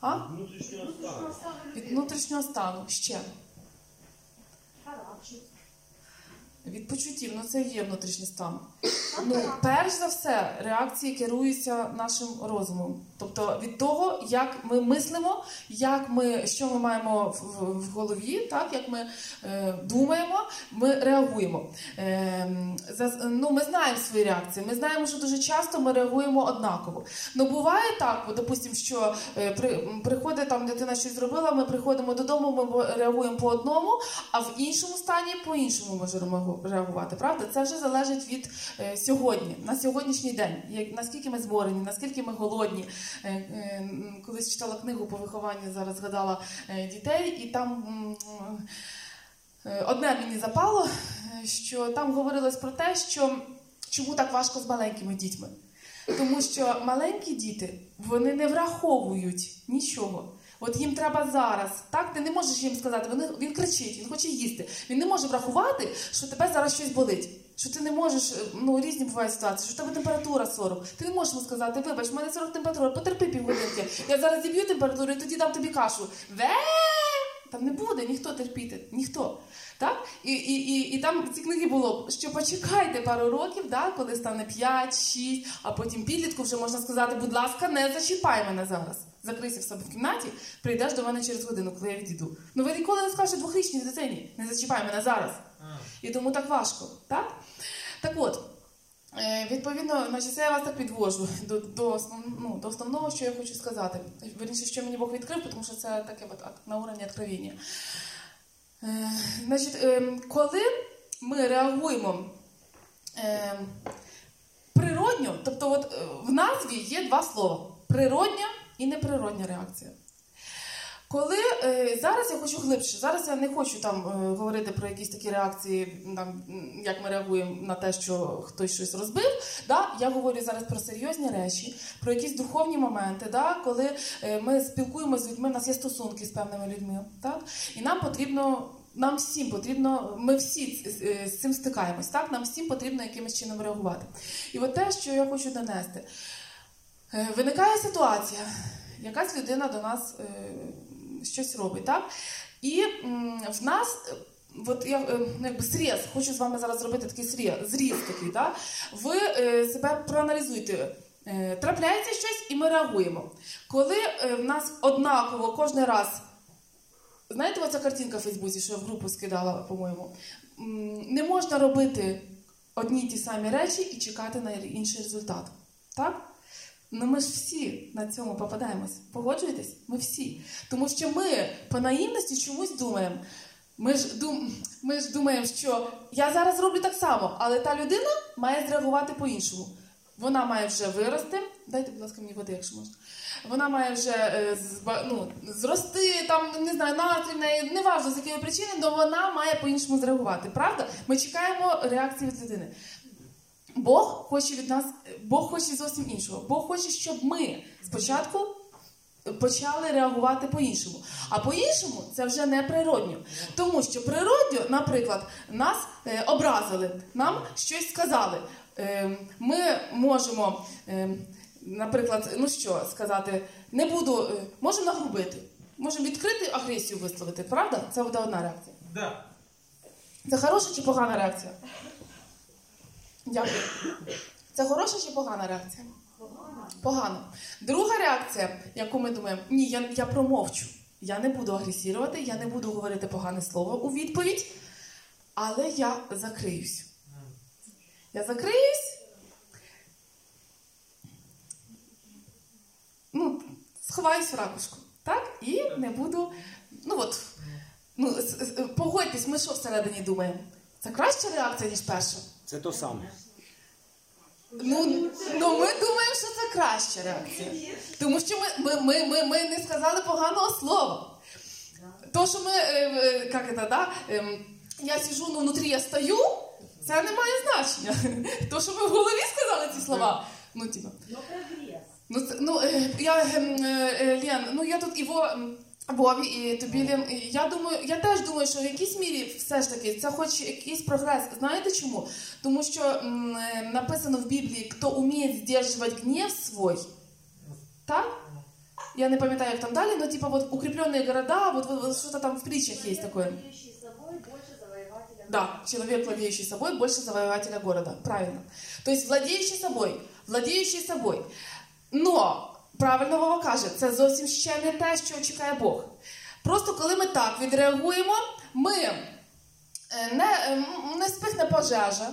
А? Внутрішнього стану. Від внутрішнього стану ще. Від почуттів, ну це є внутрішній стан. Ну, перш за все, реакції керуються нашим розумом. Тобто від того, як ми мислимо, як ми, що ми маємо в, в- голові, так, як ми е, думаємо, ми реагуємо. Е, за, ну, ми знаємо свої реакції, ми знаємо, що дуже часто ми реагуємо однаково. Ну буває так, от, допустим, що е, при, приходить там дитина щось зробила, ми приходимо додому, ми реагуємо по одному, а в іншому стані по-іншому можемо реагувати. Правда? Це вже залежить від сьогодні, на сьогоднішній день. Як, наскільки ми зборені, наскільки ми голодні. Е, е, колись читала книгу по вихованню, зараз згадала е, дітей, і там. е, Одне мені запало, е, що там говорилось про те, що чому так важко з маленькими дітьми. Тому що маленькі діти вони не враховують нічого. От їм треба зараз. Так, ти не можеш їм сказати, вони, він кричить, він хоче їсти. Він не може врахувати, що тебе зараз щось болить. Що ти не можеш, е, ну різні бувають ситуації, що в тебе температура 40. Ти не можеш сказати, вибач, в мене 40 температура, потерпи півгодинки. Я зараз зіб'ю температуру і тоді дам тобі кашу. Ве! Там не буде ніхто терпіти, ніхто. Так? І, і, і, і там в цій книгі було, що почекайте пару років, да, коли стане 5, 6, а потім підлітку вже можна сказати, будь ласка, не зачіпай мене зараз. Закрийся в себе в кімнаті, прийдеш до мене через годину, коли я відійду. Ну ви ніколи не скажете двохрічній дитині, не зачіпай мене зараз. І тому так важко. Так, так от. Е, Відповідно, значить, це я вас так підвожу до, до, ну, до основного, що я хочу сказати. Верніше, що мені Бог відкрив, тому що це таке на уровні откровення. Е, значить, е, коли ми реагуємо е, природньо, тобто от, е, в назві є два слова: природня і неприродня реакція. Коли е, зараз я хочу глибше, зараз я не хочу там е, говорити про якісь такі реакції, там, як ми реагуємо на те, що хтось щось розбив. Да? Я говорю зараз про серйозні речі, про якісь духовні моменти, да? коли е, ми спілкуємося з людьми, у нас є стосунки з певними людьми. Так? І нам потрібно. Нам всім потрібно, ми всі з- цим стикаємось, так? Нам всім потрібно якимось чином реагувати. І от те, що я хочу донести, виникає ситуація, якась людина до нас щось робить, так? І в нас от я е, ну, якби сріз, хочу з вами зараз зробити такий сріз, зріз такий, да? ви е, себе проаналізуйте. Е, трапляється щось, і ми реагуємо. Коли е, в нас однаково кожен раз Знаєте, оця картинка в Фейсбуці, що я в групу скидала, по-моєму. Не можна робити одні ті самі речі і чекати на інший результат. Так? Ну ми ж всі на цьому попадаємось. Погоджуєтесь? Ми всі. Тому що ми по наївності чомусь думаємо. Ми ж, дум... ми ж думаємо, що я зараз роблю так само, але та людина має зреагувати по-іншому. Вона має вже вирости. Дайте, будь ласка, мені води, якщо можна. Вона має вже е, зба- ну, зрости, там, не знаю, настрій неї, неважно з якої причини, але вона має по-іншому зреагувати. Правда? Ми чекаємо реакції від людини. Бог хоче від нас, Бог хоче зовсім іншого. Бог хоче, щоб ми спочатку почали реагувати по-іншому. А по-іншому це вже не природньо. Тому що природньо, наприклад, нас е, образили, нам щось сказали. Е, ми можемо, е, наприклад, ну що сказати, не буду, можемо нагрубити, можемо відкрити агресію висловити, правда? Це буде одна реакція. Да. Це хороша чи погана реакція? Дякую. Це хороша чи погана реакція? Погано. Друга реакція, яку ми думаємо, ні, я, я промовчу. Я не буду агресувати, я не буду говорити погане слово у відповідь, але я закриюсь. Я закриюсь. Ну, сховаюсь в ракушку. Так? І не буду. Ну от, ну, погодьтесь, ми що всередині думаємо? Це краща реакція, ніж перша? Це то саме. Ну, ну ми думаємо, що це краща реакція. Тому що ми, ми, ми, ми, ми не сказали поганого слова. То, що ми, е, е, як це, да? ем, я сижу, ну внутрі я стою, це не має значення. То, що ми в голові сказали ці слова, ну, типа. Ну, це, ну е, я ем, Лен, ну я тут м, Вові, і тобі Лен, і я думаю, я теж думаю, що в якійсь мірі все ж таки це хоч якийсь прогрес. Знаєте чому? Тому що м, е, написано в Біблії, хто вміє здержувати гнів свой, так? Я не пам'ятаю, як там далі, но типа вот укрепленные города, вот, вот, вот что-то там в притчах есть такое. Владеющий собой больше завоевателя. Да, человек, владеющий собой, больше завоевателя города. Правильно. То есть владеючий собой, владеючий собой. Но, правильно Вова каже, це зовсім ще не те, що чекає Бог. Просто коли ми так відреагуємо, ми е, не, е, не спихне пожежа,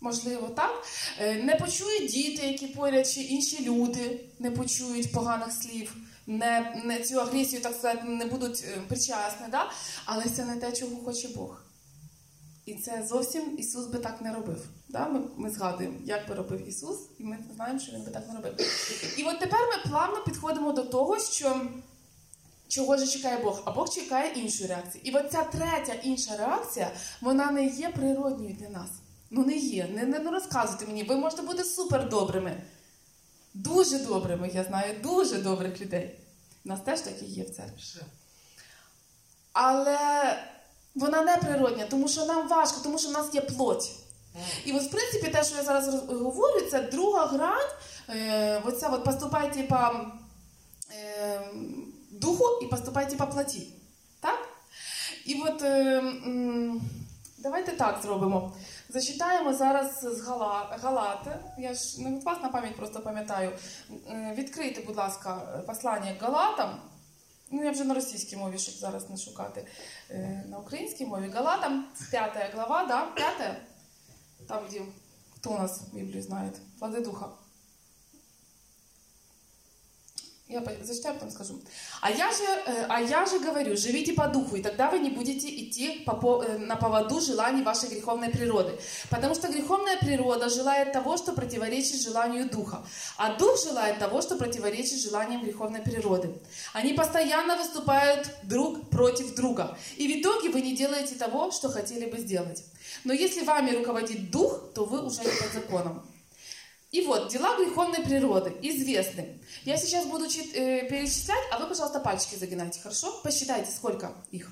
можливо, так? Е, Не почують діти, які поряд, чи інші люди не почують поганих слів, не, не цю агресію, так сказати, не будуть причасні, да? але це не те, чого хоче Бог. І це зовсім Ісус би так не робив. Да? Ми, ми згадуємо, як би робив Ісус, і ми знаємо, що Він би так не робив. І от тепер ми плавно підходимо до того, що чого ж чекає Бог, а Бог чекає іншої реакції. І от ця третя інша реакція, вона не є природньою для нас. Ну не є. Не, не, не розказуйте мені, ви можете бути супер добрими. Дуже добрими, я знаю, дуже добрих людей. У нас теж такі є в церкві. Але вона не природня, тому що нам важко, тому що в нас є плоть. І от, в принципі, те, що я зараз говорю, це друга грань. Е, оця от поступайте по духу і поступайте по плоті. Так? І от е, давайте так зробимо. Зачитаємо зараз з Гала, Галати. Я ж не від вас на пам'ять просто пам'ятаю. Е, Відкрийте, будь ласка, послання Галатам. Ну, я вже на російській мові, щоб зараз не шукати. Е, На українській мові Галатам, 5 глава, да? 5 там, где кто у нас Библию знает? Плоды Духа. Я зачитаю, потом скажу. А я, же, э, а я же говорю, живите по духу, и тогда вы не будете идти по- э, на поводу желаний вашей греховной природы. Потому что греховная природа желает того, что противоречит желанию духа, а дух желает того, что противоречит желаниям греховной природы. Они постоянно выступают друг против друга, и в итоге вы не делаете того, что хотели бы сделать. Но если вами руководит дух, то вы уже не под законом. И вот, дела греховной природы известны. Я сейчас буду чит- э, перечислять, а вы, пожалуйста, пальчики загинайте, хорошо? Посчитайте, сколько их.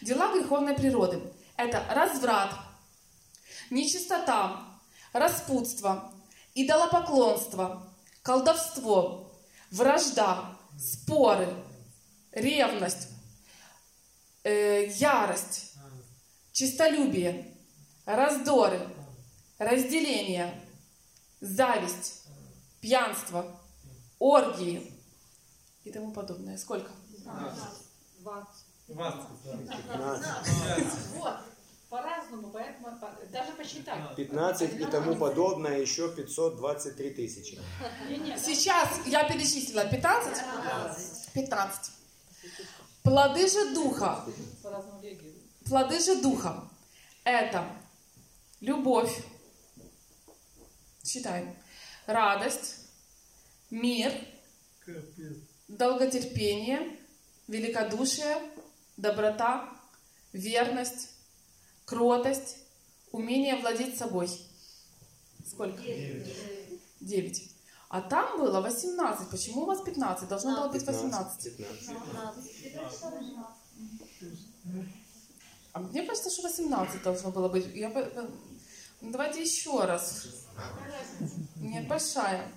Дела греховной природы. Это разврат, нечистота, распутство, идолопоклонство, колдовство, вражда, споры, ревность, э, ярость, чистолюбие, раздоры, разделение, зависть, пьянство, оргии и тому подобное. Сколько? 20. Вот. По-разному, поэтому по- даже посчитать. 15 и тому подобное, еще 523 тысячи. Сейчас я перечислила 15? 15. Плоды же духа. Плоды же духа. Это любовь. Считаем. Радость, мир, долготерпение, великодушие, доброта, верность, кротость, умение владеть собой. Сколько? Девять. А там было 18. Почему у вас 15? Должно было быть 18. 15. А мне кажется, что 18 должно было быть. Я... Ну, Давайте еще раз. Нет, большая.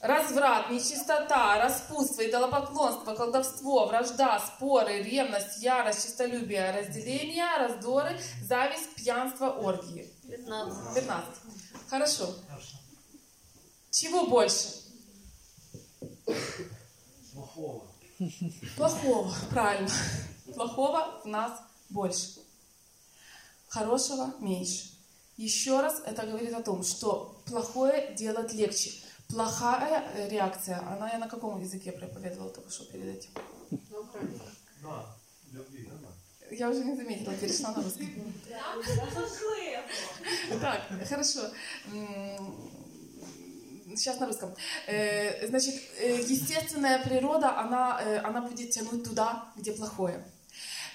Разврат, нечистота, распутство, идолопоклонство, колдовство, вражда, споры, ревность, ярость, честолюбие, разделение, раздоры, зависть, пьянство, оргии. 15. 15. Хорошо. Чего больше? Плохого, правильно. Плохого в нас больше. Хорошего меньше. Еще раз это говорит о том, что плохое делать легче. Плохая э, реакция, она я на каком языке проповедовала только что перед этим? Я уже не заметила, перешла на русский. Так, хорошо. Сейчас на русском. Э, Значит, э, естественная природа, она, она будет тянуть туда, где плохое.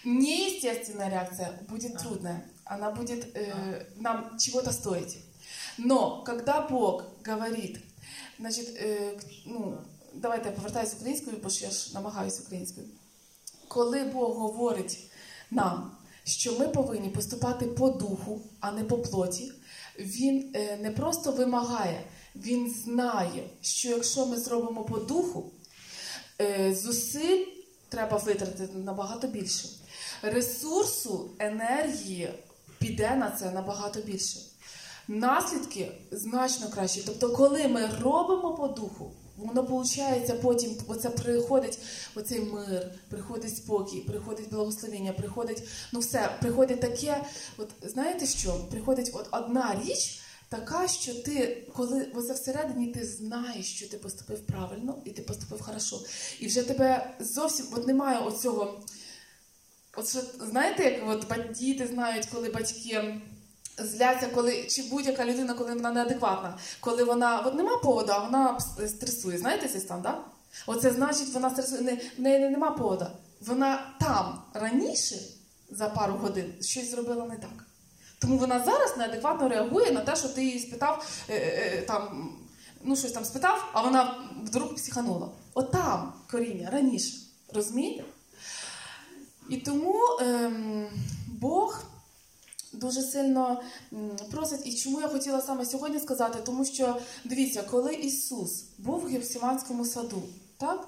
Неестественная реакция будет трудная. Она будет э, нам чего-то стоить. Но когда Бог говорить, значить, е, ну, давайте я повертаюся українською, бо ж я ж намагаюся українською. Коли Бог говорить нам, що ми повинні поступати по духу, а не по плоті, Він е, не просто вимагає, він знає, що якщо ми зробимо по духу, е, зусиль треба витратити набагато більше. Ресурсу, енергії піде на це набагато більше. Наслідки значно кращі. Тобто, коли ми робимо по духу, воно виходить потім, оце приходить оцей мир, приходить спокій, приходить благословення, приходить, ну все, приходить таке, от знаєте що? Приходить от одна річ, така, що ти, коли оце всередині ти знаєш, що ти поступив правильно і ти поступив хорошо. І вже тебе зовсім от немає оцього. От що, знаєте, як от діти знають, коли батьки зляться, коли чи будь-яка людина, коли вона неадекватна, коли вона от нема поводу, а вона стресує. Знаєте цей стан, так? Оце значить, вона стресує. Не, в неї нема поводу. Вона там раніше за пару годин щось зробила не так. Тому вона зараз неадекватно реагує на те, що ти її спитав е, е, там, ну щось там спитав, а вона вдруг психанула. От там коріння раніше. Розумієте? І тому ем, Бог дуже сильно просить, і чому я хотіла саме сьогодні сказати, тому що дивіться, коли Ісус був в Гефсиманському саду, так?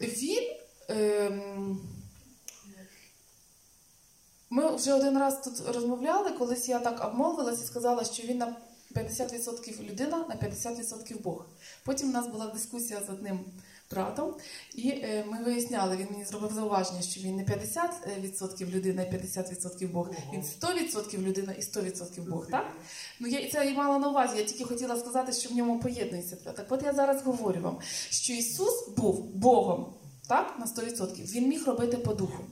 Він. Ем, ми вже один раз тут розмовляли, колись я так обмовилась і сказала, що він на 50% людина, на 50% Бог. Потім у нас була дискусія з одним братом, і е, ми виясняли, він мені зробив зауваження, що він не 50% людина і 50% Бог, він 100% людина і 100% Бог. Так? Ну я це і мала на увазі. Я тільки хотіла сказати, що в ньому поєднується. Так от я зараз говорю вам, що Ісус був Богом, так, на 100%. Він міг робити по духу.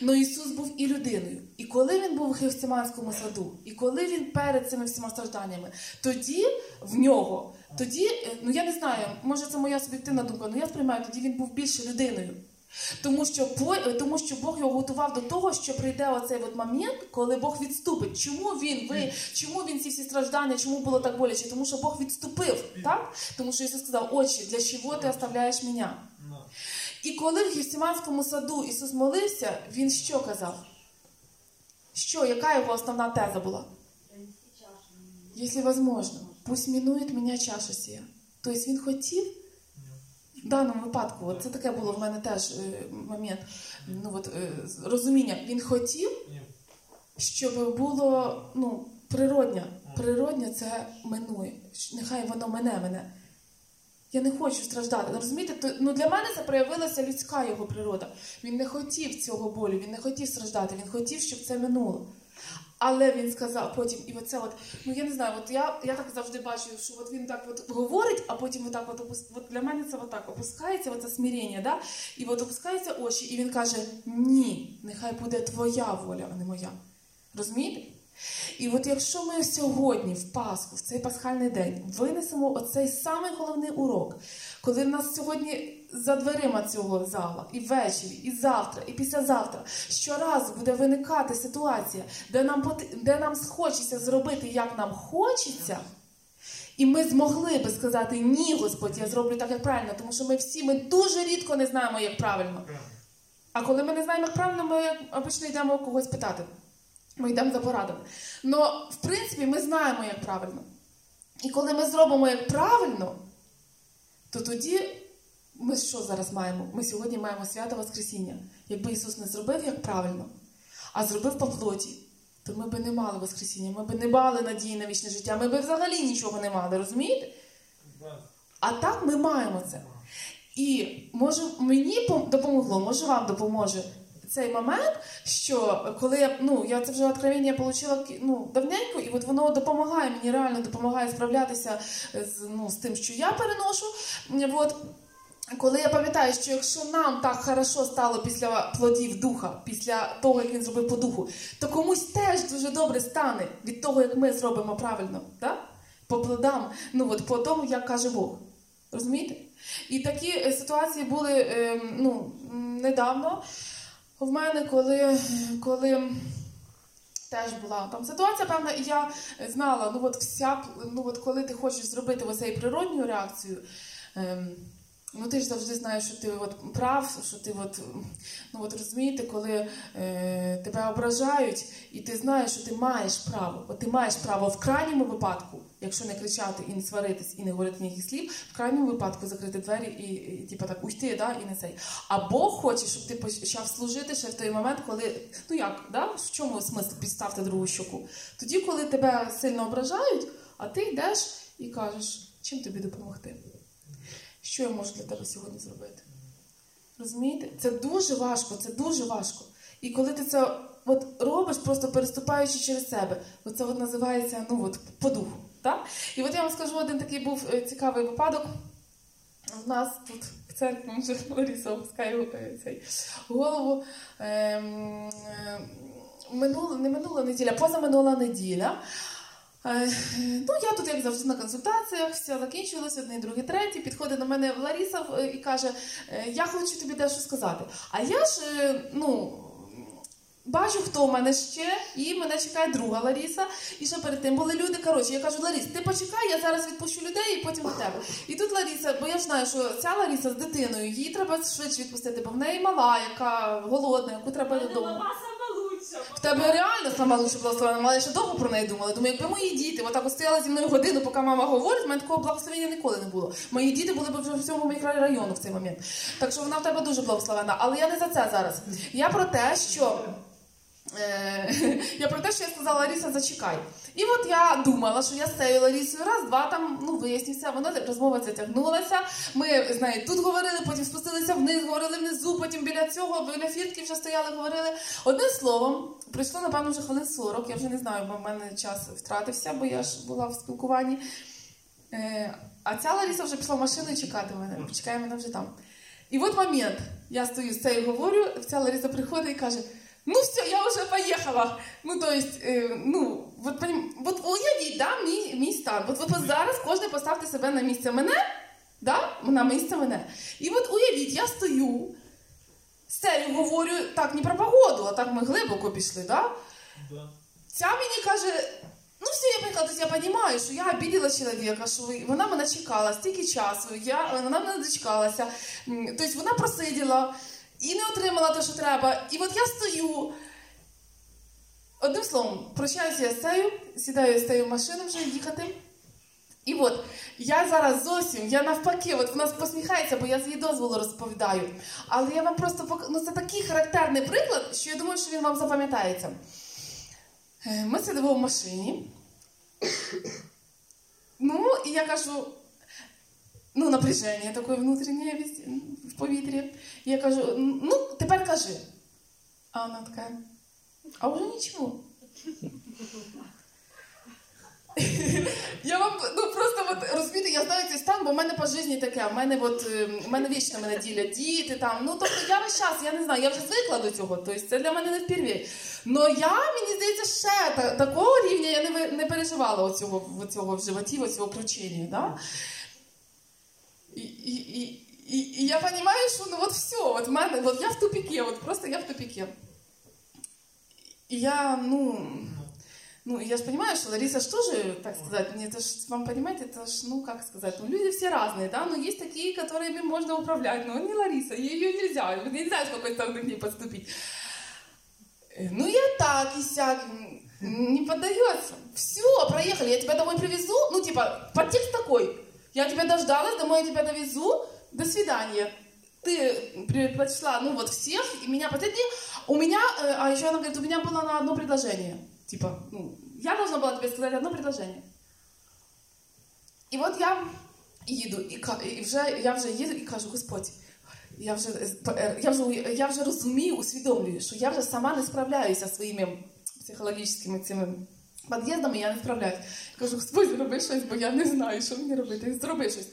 Ну Ісус був і людиною. І коли він був у Гефсиманському саду, і коли він перед цими всіма стражданнями, тоді в нього, тоді, е, ну я не знаю, може це моя суб'єктивна думка, але я сприймаю, тоді він був більше людиною. Тому що, е, тому що Бог його готував до того, що прийде оцей от момент, коли Бог відступить. Чому він ви, чому він ці всі страждання, чому було так боляче? Тому що Бог відступив, так? Тому що Ісус сказав, отче, для чого ти оставляєш мене? І коли в Гефсиманському саду Ісус молився, Він що казав? Що, яка його основна теза була? Якщо возможно, пусть минує мене чаша сія. Тобто він хотів, в даному випадку, от це таке було в мене теж е, момент, ну, от, е, розуміння, він хотів щоб було ну, природня. Природня це минує. Нехай воно мене мене. Я не хочу страждати. Розумієте, то, ну для мене це проявилася людська його природа. Він не хотів цього болю, він не хотів страждати, він хотів, щоб це минуло. Але він сказав потім, і оце от, ну я не знаю, от я, я так завжди бачу, що от він так от говорить, а потім отак от, опус... от для мене це отак опускається, оце смирення, да? і от опускаються очі, і він каже: Ні, нехай буде твоя воля, а не моя. Розумієте? І от якщо ми сьогодні, в Пасху, в цей пасхальний день, винесемо оцей самий головний урок, коли в нас сьогодні за дверима цього зала, і ввечері, і завтра, і післязавтра, щоразу буде виникати ситуація, де нам, пот- де нам схочеться зробити, як нам хочеться, і ми змогли би сказати ні, Господь, я зроблю так, як правильно, тому що ми всі ми дуже рідко не знаємо, як правильно. А коли ми не знаємо, як правильно, ми обично йдемо когось питати. Ми йдемо за порадами. Но, в принципі, ми знаємо, як правильно. І коли ми зробимо як правильно, то тоді ми що зараз маємо? Ми сьогодні маємо свято Воскресіння. Якби Ісус не зробив як правильно, а зробив по плоті, то ми би не мали Воскресіння, ми би не мали надії на вічне життя, ми би взагалі нічого не мали, розумієте? А так ми маємо це. І може мені допомогло, може вам допоможе цей момент, що коли я ну я це вже откровення отримала ну, давненько, і от воно допомагає мені реально допомагає справлятися з, ну, з тим, що я переношу. От, коли я пам'ятаю, що якщо нам так хорошо стало після плодів духа, після того, як він зробив по духу, то комусь теж дуже добре стане від того, як ми зробимо правильно, да? по плодам, ну от по тому, як каже Бог. Розумієте? І такі е, ситуації були е, ну, недавно в мене, коли, коли теж була там ситуація, певна, і я знала, ну от вся, ну от коли ти хочеш зробити оцей природню реакцію. Ну, ти ж завжди знаєш, що ти от прав, що ти от, ну от розумієте, коли е, тебе ображають, і ти знаєш, що ти маєш право. От ти маєш право в крайньому випадку, якщо не кричати і не сваритись, і не говорити ніяких слів, в крайньому випадку закрити двері і, і типу, так уйти, да, і не цей. А Бог хоче, щоб ти почав служити ще в той момент, коли ну як, да? в чому смисл підставити другу щоку? Тоді, коли тебе сильно ображають, а ти йдеш і кажеш, чим тобі допомогти? Що я можу для тебе сьогодні зробити? Розумієте? Це дуже важко, це дуже важко. І коли ти це от робиш, просто переступаючи через себе, оце от називається ну от, по духу. Так? І от я вам скажу один такий був е, цікавий випадок. У нас тут в церкві вже Лариса опускає е, цей голову. Ем, е, минула, не минула неділя, позаминула неділя. Е, Ну, я тут, як завжди, на консультаціях, все закінчилося, одне, друге, третє. Підходить до мене Лариса е, і каже: е, Я хочу тобі дещо сказати. А я ж, ну. Бачу, хто в мене ще, і мене чекає друга Ларіса. І ще перед тим були люди. Коротше, я кажу, Ларіс, ти почекай, я зараз відпущу людей і потім до тебе. І тут Ларіса, бо я ж знаю, що ця Ларіса з дитиною, її треба швидше відпустити, бо в неї мала, яка голодна, яку треба додому. В тебе реально сама лише благословена, але я ще довго про неї думала. Думаю, якби мої діти отак от стояли зі мною годину, поки мама говорить, в мене такого благословення ніколи не було. Мої діти були б в цьому мікрорайону в цей момент. Так що вона в тебе дуже благословена. Але я не за це зараз. Я про те, що. Е, я про те, що я сказала Ларіса, зачекай. І от я думала, що я з цією Ларісою раз, два там ну вияснився, вона розмова затягнулася. Ми з нею тут говорили, потім спустилися вниз, говорили внизу, потім біля цього, біля фіртки вже стояли, говорили. Одним словом, пройшло, напевно, вже хвилин 40, я вже не знаю, бо в мене час втратився, бо я ж була в спілкуванні. Е, а ця Ларіса вже пішла в машину чекати мене, чекає мене вже там. І от момент, я стою з цією говорю, ця Лариса приходить і каже. Ну все, я уже поехала. Ну, то есть, е, ну, от, понім- от уявіть, да, мій, мій стан. От, от, от зараз кожен поставте себе на місце мене, да, на місце мене. І от уявіть, я стою, цією говорю, так, не про погоду, а так ми глибоко пішли, да? Ця мені каже, ну все, я поїхала, тобто я розумію, що я обідала чоловіка, що вона мене чекала стільки часу, я, вона мене дочекалася. Тобто вона просиділа і не отримала те, що треба. І от я стою. Одним словом, прощаюся я з цією, сідаю з цією в машину вже їхати. І от я зараз зовсім, я навпаки, от вона посміхається, бо я з її дозволу розповідаю. Але я вам просто пок... ну це такий характерний приклад, що я думаю, що він вам запам'ятається. Е, Ми сидимо в машині. Ну, і я кажу, ну, напряження таке внутрішнє в повітрі. Я кажу, ну, тепер кажи. А вона така, а вже нічого. Я вам ну просто от розумієте, я знаю цей стан, бо в мене по житті таке. В мене от е, в мене вічно мене ділять діти там. Ну тобто я весь час, я не знаю, я вже звикла до цього. Тобто це для мене не вперві. Но я, мені здається, ще та, такого рівня я не, не переживала оцього, оцього в животі, оцього включення. Да? І, і, і, і, і я розумію, що ну от все, от в мене, от я в тупіки, от просто я в тупіки. І я, ну. Ну, я же понимаю, что Лариса же тоже, так сказать, мне это ж, вам понимаете, это ж, ну, как сказать, ну, люди все разные, да, но есть такие, которыми можно управлять, но не Лариса, ее нельзя, нельзя с какой стороны к ней подступить. Э, Ну, я так и сяк, м, не поддается. Все, проехали, я тебя домой привезу, ну, типа, подтекст такой, я тебя дождалась, домой я тебя довезу, до свидания. Ты предпочла, ну, вот всех, и меня последний, у меня, э, а еще она говорит, у меня было на одно предложение. Типа, ну, я должна была тебе сказать одно предложение. І от я їду, і, ка- і вже, я вже їду і кажу, Господь, я вже, е, я, вже, я вже розумію, усвідомлюю, що я вже сама не справляюся зі своїми психологічними цими під'їздами, я не справляюся. Кажу, Господь, зроби щось, бо я не знаю, що мені робити. Зроби щось.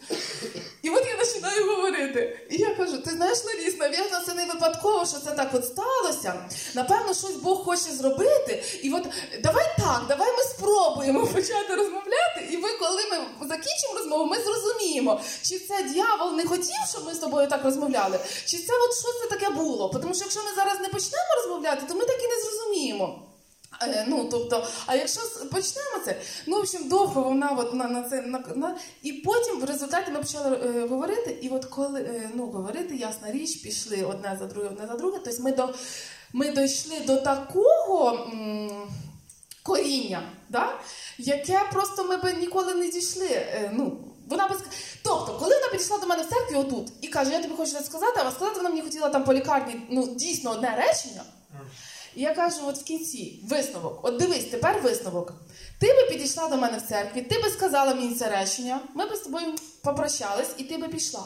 І от я починаю говорити. І я кажу: ти знаєш, Ларіс, навірно, це не випадково, що це так от сталося. Напевно, щось Бог хоче зробити. І от давай так, давай ми спробуємо почати розмовляти. І ви, коли ми закінчимо розмову, ми зрозуміємо, чи це дьявол не хотів, щоб ми з тобою так розмовляли, чи це от що це таке було. Тому що якщо ми зараз не почнемо розмовляти, то ми так і не зрозуміємо. Е, Ну, тобто, а якщо почнемо це, ну, в общем, довго вона от на, на це на, на, і потім в результаті ми почали е, говорити, і от коли е, ну, говорити, ясна річ, пішли одне за друге, одне за друге. Тобто ми до ми дійшли до такого м, коріння, да? яке просто ми би ніколи не дійшли. Е, ну, вона би Тобто, коли вона підійшла до мене в церкві отут і каже, я тобі хочу щось сказати, а сказати вона мені хотіла там по лікарні ну, дійсно одне речення. Я кажу, от в кінці висновок. От дивись, тепер висновок. Ти би підійшла до мене в церкві, ти би сказала мені це речення, ми би з тобою попрощались, і ти би пішла.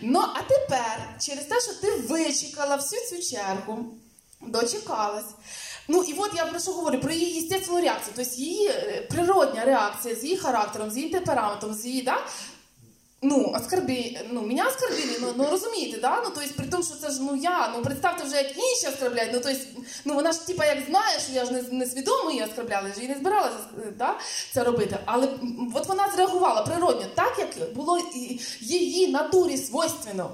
Ну, а тепер, через те, що ти вичекала всю цю чергу, дочекалась. Ну і от я про що говорю, про її естественну реакцію, тобто її е, природня реакція з її характером, з її темпераментом, з її, да? Ну, оскорбі... ну, мене оскорбили, ну, ну розумієте, да? Ну, то при тому, що це ж ну я, ну представте вже, як інші оскорбляють, ну, то есть, ну вона ж типа як знає, що я ж не, не свідомо її оскорбляла, ж і не збиралася да, це робити. Але от вона зреагувала природньо, так як було її натурі свойственно.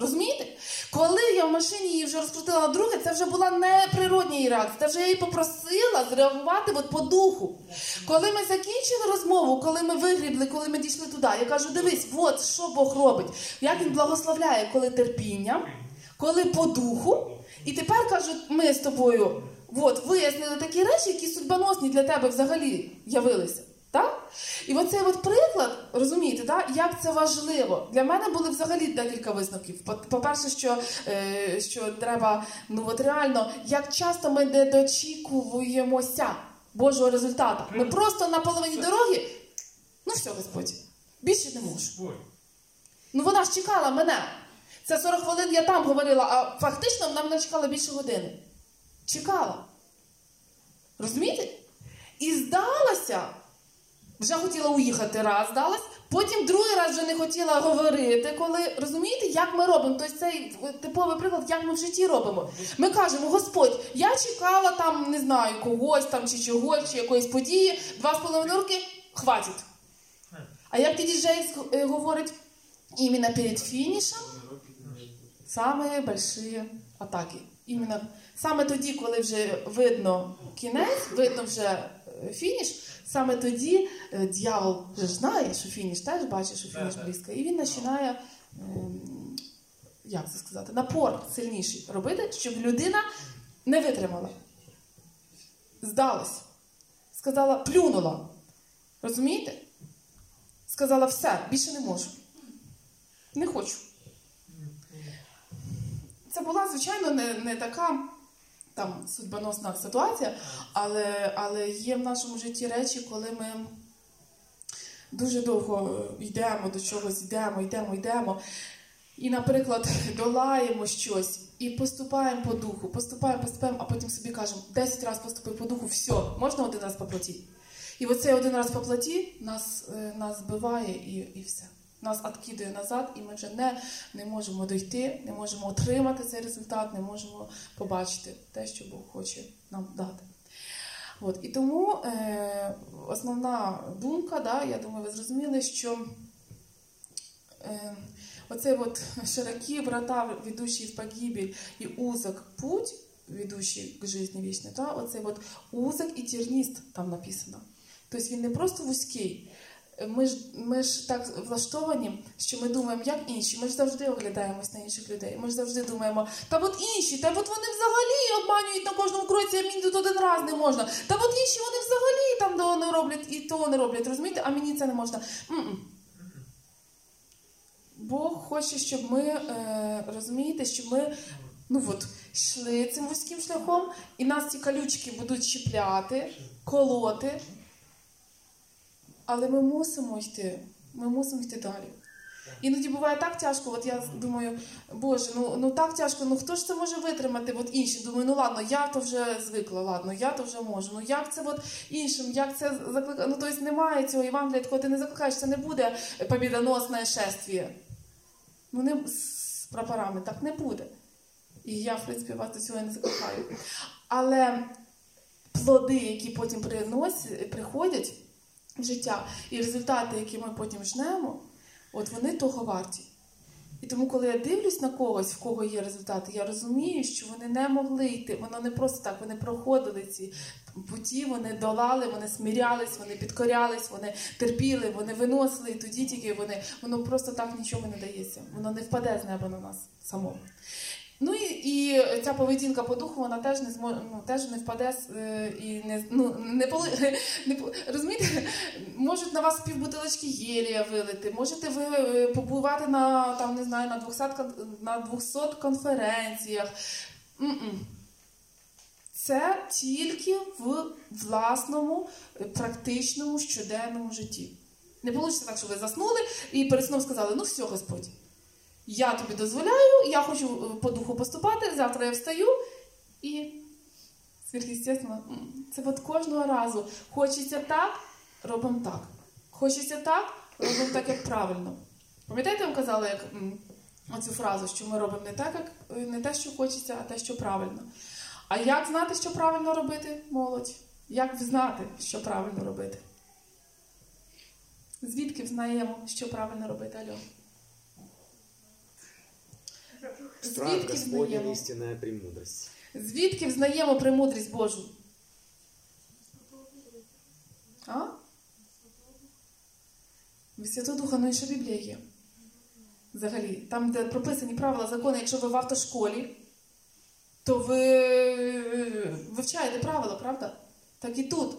Розумієте? Коли я в машині її вже розкрутила на друге, це вже була не природня її реакція. Це вже я її попросила зреагувати от по духу. Коли ми закінчили розмову, коли ми вигрібли, коли ми дійшли туди, я кажу: дивись, от що Бог робить. Як він благословляє, коли терпіння, коли по духу. І тепер кажуть, ми з тобою от, вияснили такі речі, які судьбоносні для тебе взагалі явилися. Так? І оцей от приклад, розумієте, так? як це важливо. Для мене були взагалі декілька висновків. По- По-перше, що, е, що треба, ну от реально, як часто ми не дочікуємося Божого результату. Ми просто на половині дороги, ну все, Господь, більше не можу. Ну вона ж чекала мене. Це 40 хвилин я там говорила, а фактично вона мене чекала більше години. Чекала. Розумієте? І здалося, вже хотіла уїхати раз, здалась, потім другий раз вже не хотіла говорити, коли розумієте, як ми робимо? Тобто цей типовий приклад, як ми в житті робимо. Ми кажемо, Господь, я чекала там, не знаю, когось там чи чогось, чи якоїсь події, два з половиною роки, хватить. А як тоді Джейкс е, говорить, іменно перед фінішем самые большие атаки. Іменно саме тоді, коли вже видно кінець, видно вже е, фініш, саме тоді е, дьявол вже знає, що фініш теж бачить, що фініш близько, і він починає, ем, як це сказати, напор сильніший робити, щоб людина не витримала. Здалась. Сказала, плюнула. Розумієте? Сказала, все, більше не можу. Не хочу. Це була, звичайно, не, не така там судьбоносна ситуація, але, але є в нашому житті речі, коли ми дуже довго йдемо до чогось, йдемо, йдемо, йдемо. І, наприклад, долаємо щось і поступаємо по духу, поступаємо, поступаємо, а потім собі кажемо, 10 разів поступив по духу, все, можна один раз по плоті. І оцей один раз по плоті нас, е, нас збиває і, і все. Нас откидує назад, і ми вже не, не можемо дойти, не можемо отримати цей результат, не можемо побачити те, що Бог хоче нам дати. От, і тому е, основна думка, да, я думаю, ви зрозуміли, що е, оцей от широкі врата, ведущі в погибель, і узок путь, ведущий к жизни вічної, да, оцей от узок і терніст там написано. Тобто він не просто вузький. Ми ж, ми ж так влаштовані, що ми думаємо, як інші. Ми ж завжди оглядаємось на інших людей. Ми ж завжди думаємо, та от інші, та от вони взагалі обманюють на кожному кроці, а мені тут один раз не можна. Та от інші вони взагалі там того не роблять і того не роблять. Розумієте, а мені це не можна. М-м. Бог хоче, щоб ми е, розумієте, щоб ми ну от, йшли цим вузьким шляхом, і нас ці калючки будуть чіпляти, колоти. Але ми мусимо йти. Ми мусимо йти далі. Іноді буває так тяжко, от я думаю, Боже, ну, ну так тяжко, ну хто ж це може витримати? От інші. Думаю, ну ладно, я то вже звикла, ладно, я то вже можу. Ну як це от іншим, як це закликає? Ну тобто немає цього Євангелія, такого ти не закликаєш, це не буде побідоносне шествіє. Ну не з прапорами, так не буде. І я, в принципі, вас до цього не закликаю. Але плоди, які потім приносять, приходять життя, і результати, які ми потім жнемо, от вони того варті. І тому, коли я дивлюсь на когось, в кого є результати, я розумію, що вони не могли йти. Воно не просто так, вони проходили ці путі, вони долали, вони смірялись, вони підкорялись, вони терпіли, вони виносили, і тоді тільки вони, воно просто так нічого не дається. Воно не впаде з неба на нас самого. Ну і, і ця поведінка по духу, вона теж не зможе, ну, теж не впаде е, і не ну не поли, не розумієте, можуть на вас півбутилочки гелія вилити, можете ви е, побувати на там не знаю на 200, на 200 конференціях. М-м. Це тільки в власному е, практичному щоденному житті. Не вийде так, що ви заснули і перед сном сказали: ну все, Господь. Я тобі дозволяю, я хочу е, по духу поступати, завтра я встаю і сверхъестественно, це от кожного разу. Хочеться так, робимо так. Хочеться так, робимо так, як правильно. Пам'ятаєте, я вам казала, як оцю фразу, що ми робимо не так, як е, не те, що хочеться, а те, що правильно. А як знати, що правильно робити, молодь? Як знати, що правильно робити? Звідки взнаємо, що правильно робити, Альо? Страх Звідки Господня взнаємо? истинная премудрость. Звідки взнаємо премудрість Божу? А? Від Святого Духа, ну і що Біблія є? Взагалі, там, де прописані правила, закони, якщо ви в автошколі, то ви вивчаєте правила, правда? Так і тут.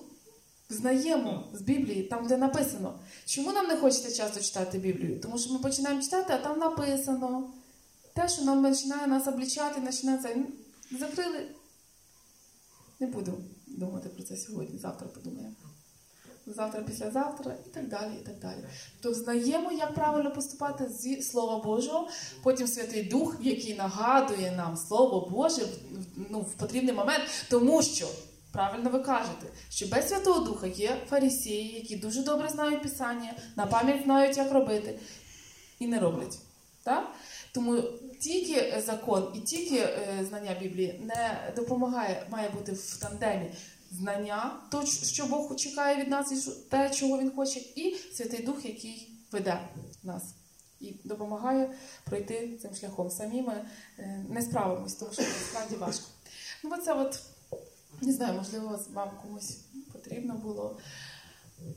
Знаємо з Біблії, там, де написано. Чому нам не хочеться часто читати Біблію? Тому що ми починаємо читати, а там написано. Те, що нам починає нас облічати, починає це. Закрили. Не буду думати про це сьогодні, завтра подумаємо. Завтра, післязавтра і так далі. і так далі. То знаємо, як правильно поступати зі Слова Божого, потім Святий Дух, який нагадує нам Слово Боже ну, в потрібний момент, тому що. Правильно ви кажете, що без Святого Духа є фарисеї, які дуже добре знають Писання, на пам'ять знають, як робити, і не роблять. Так? Тому тільки закон і тільки е, знання Біблії не допомагає, має бути в тандемі знання, то, що Бог чекає від нас, і те, чого Він хоче, і Святий Дух, який веде нас і допомагає пройти цим шляхом. Самі ми е, не справимось, тому що насправді важко. Ну, оце от, не знаю, можливо, вам комусь потрібно було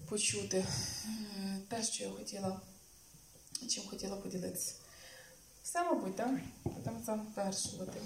почути е, те, що я хотіла, чим хотіла поділитися. Все, мабуть, так? Будемо завершувати.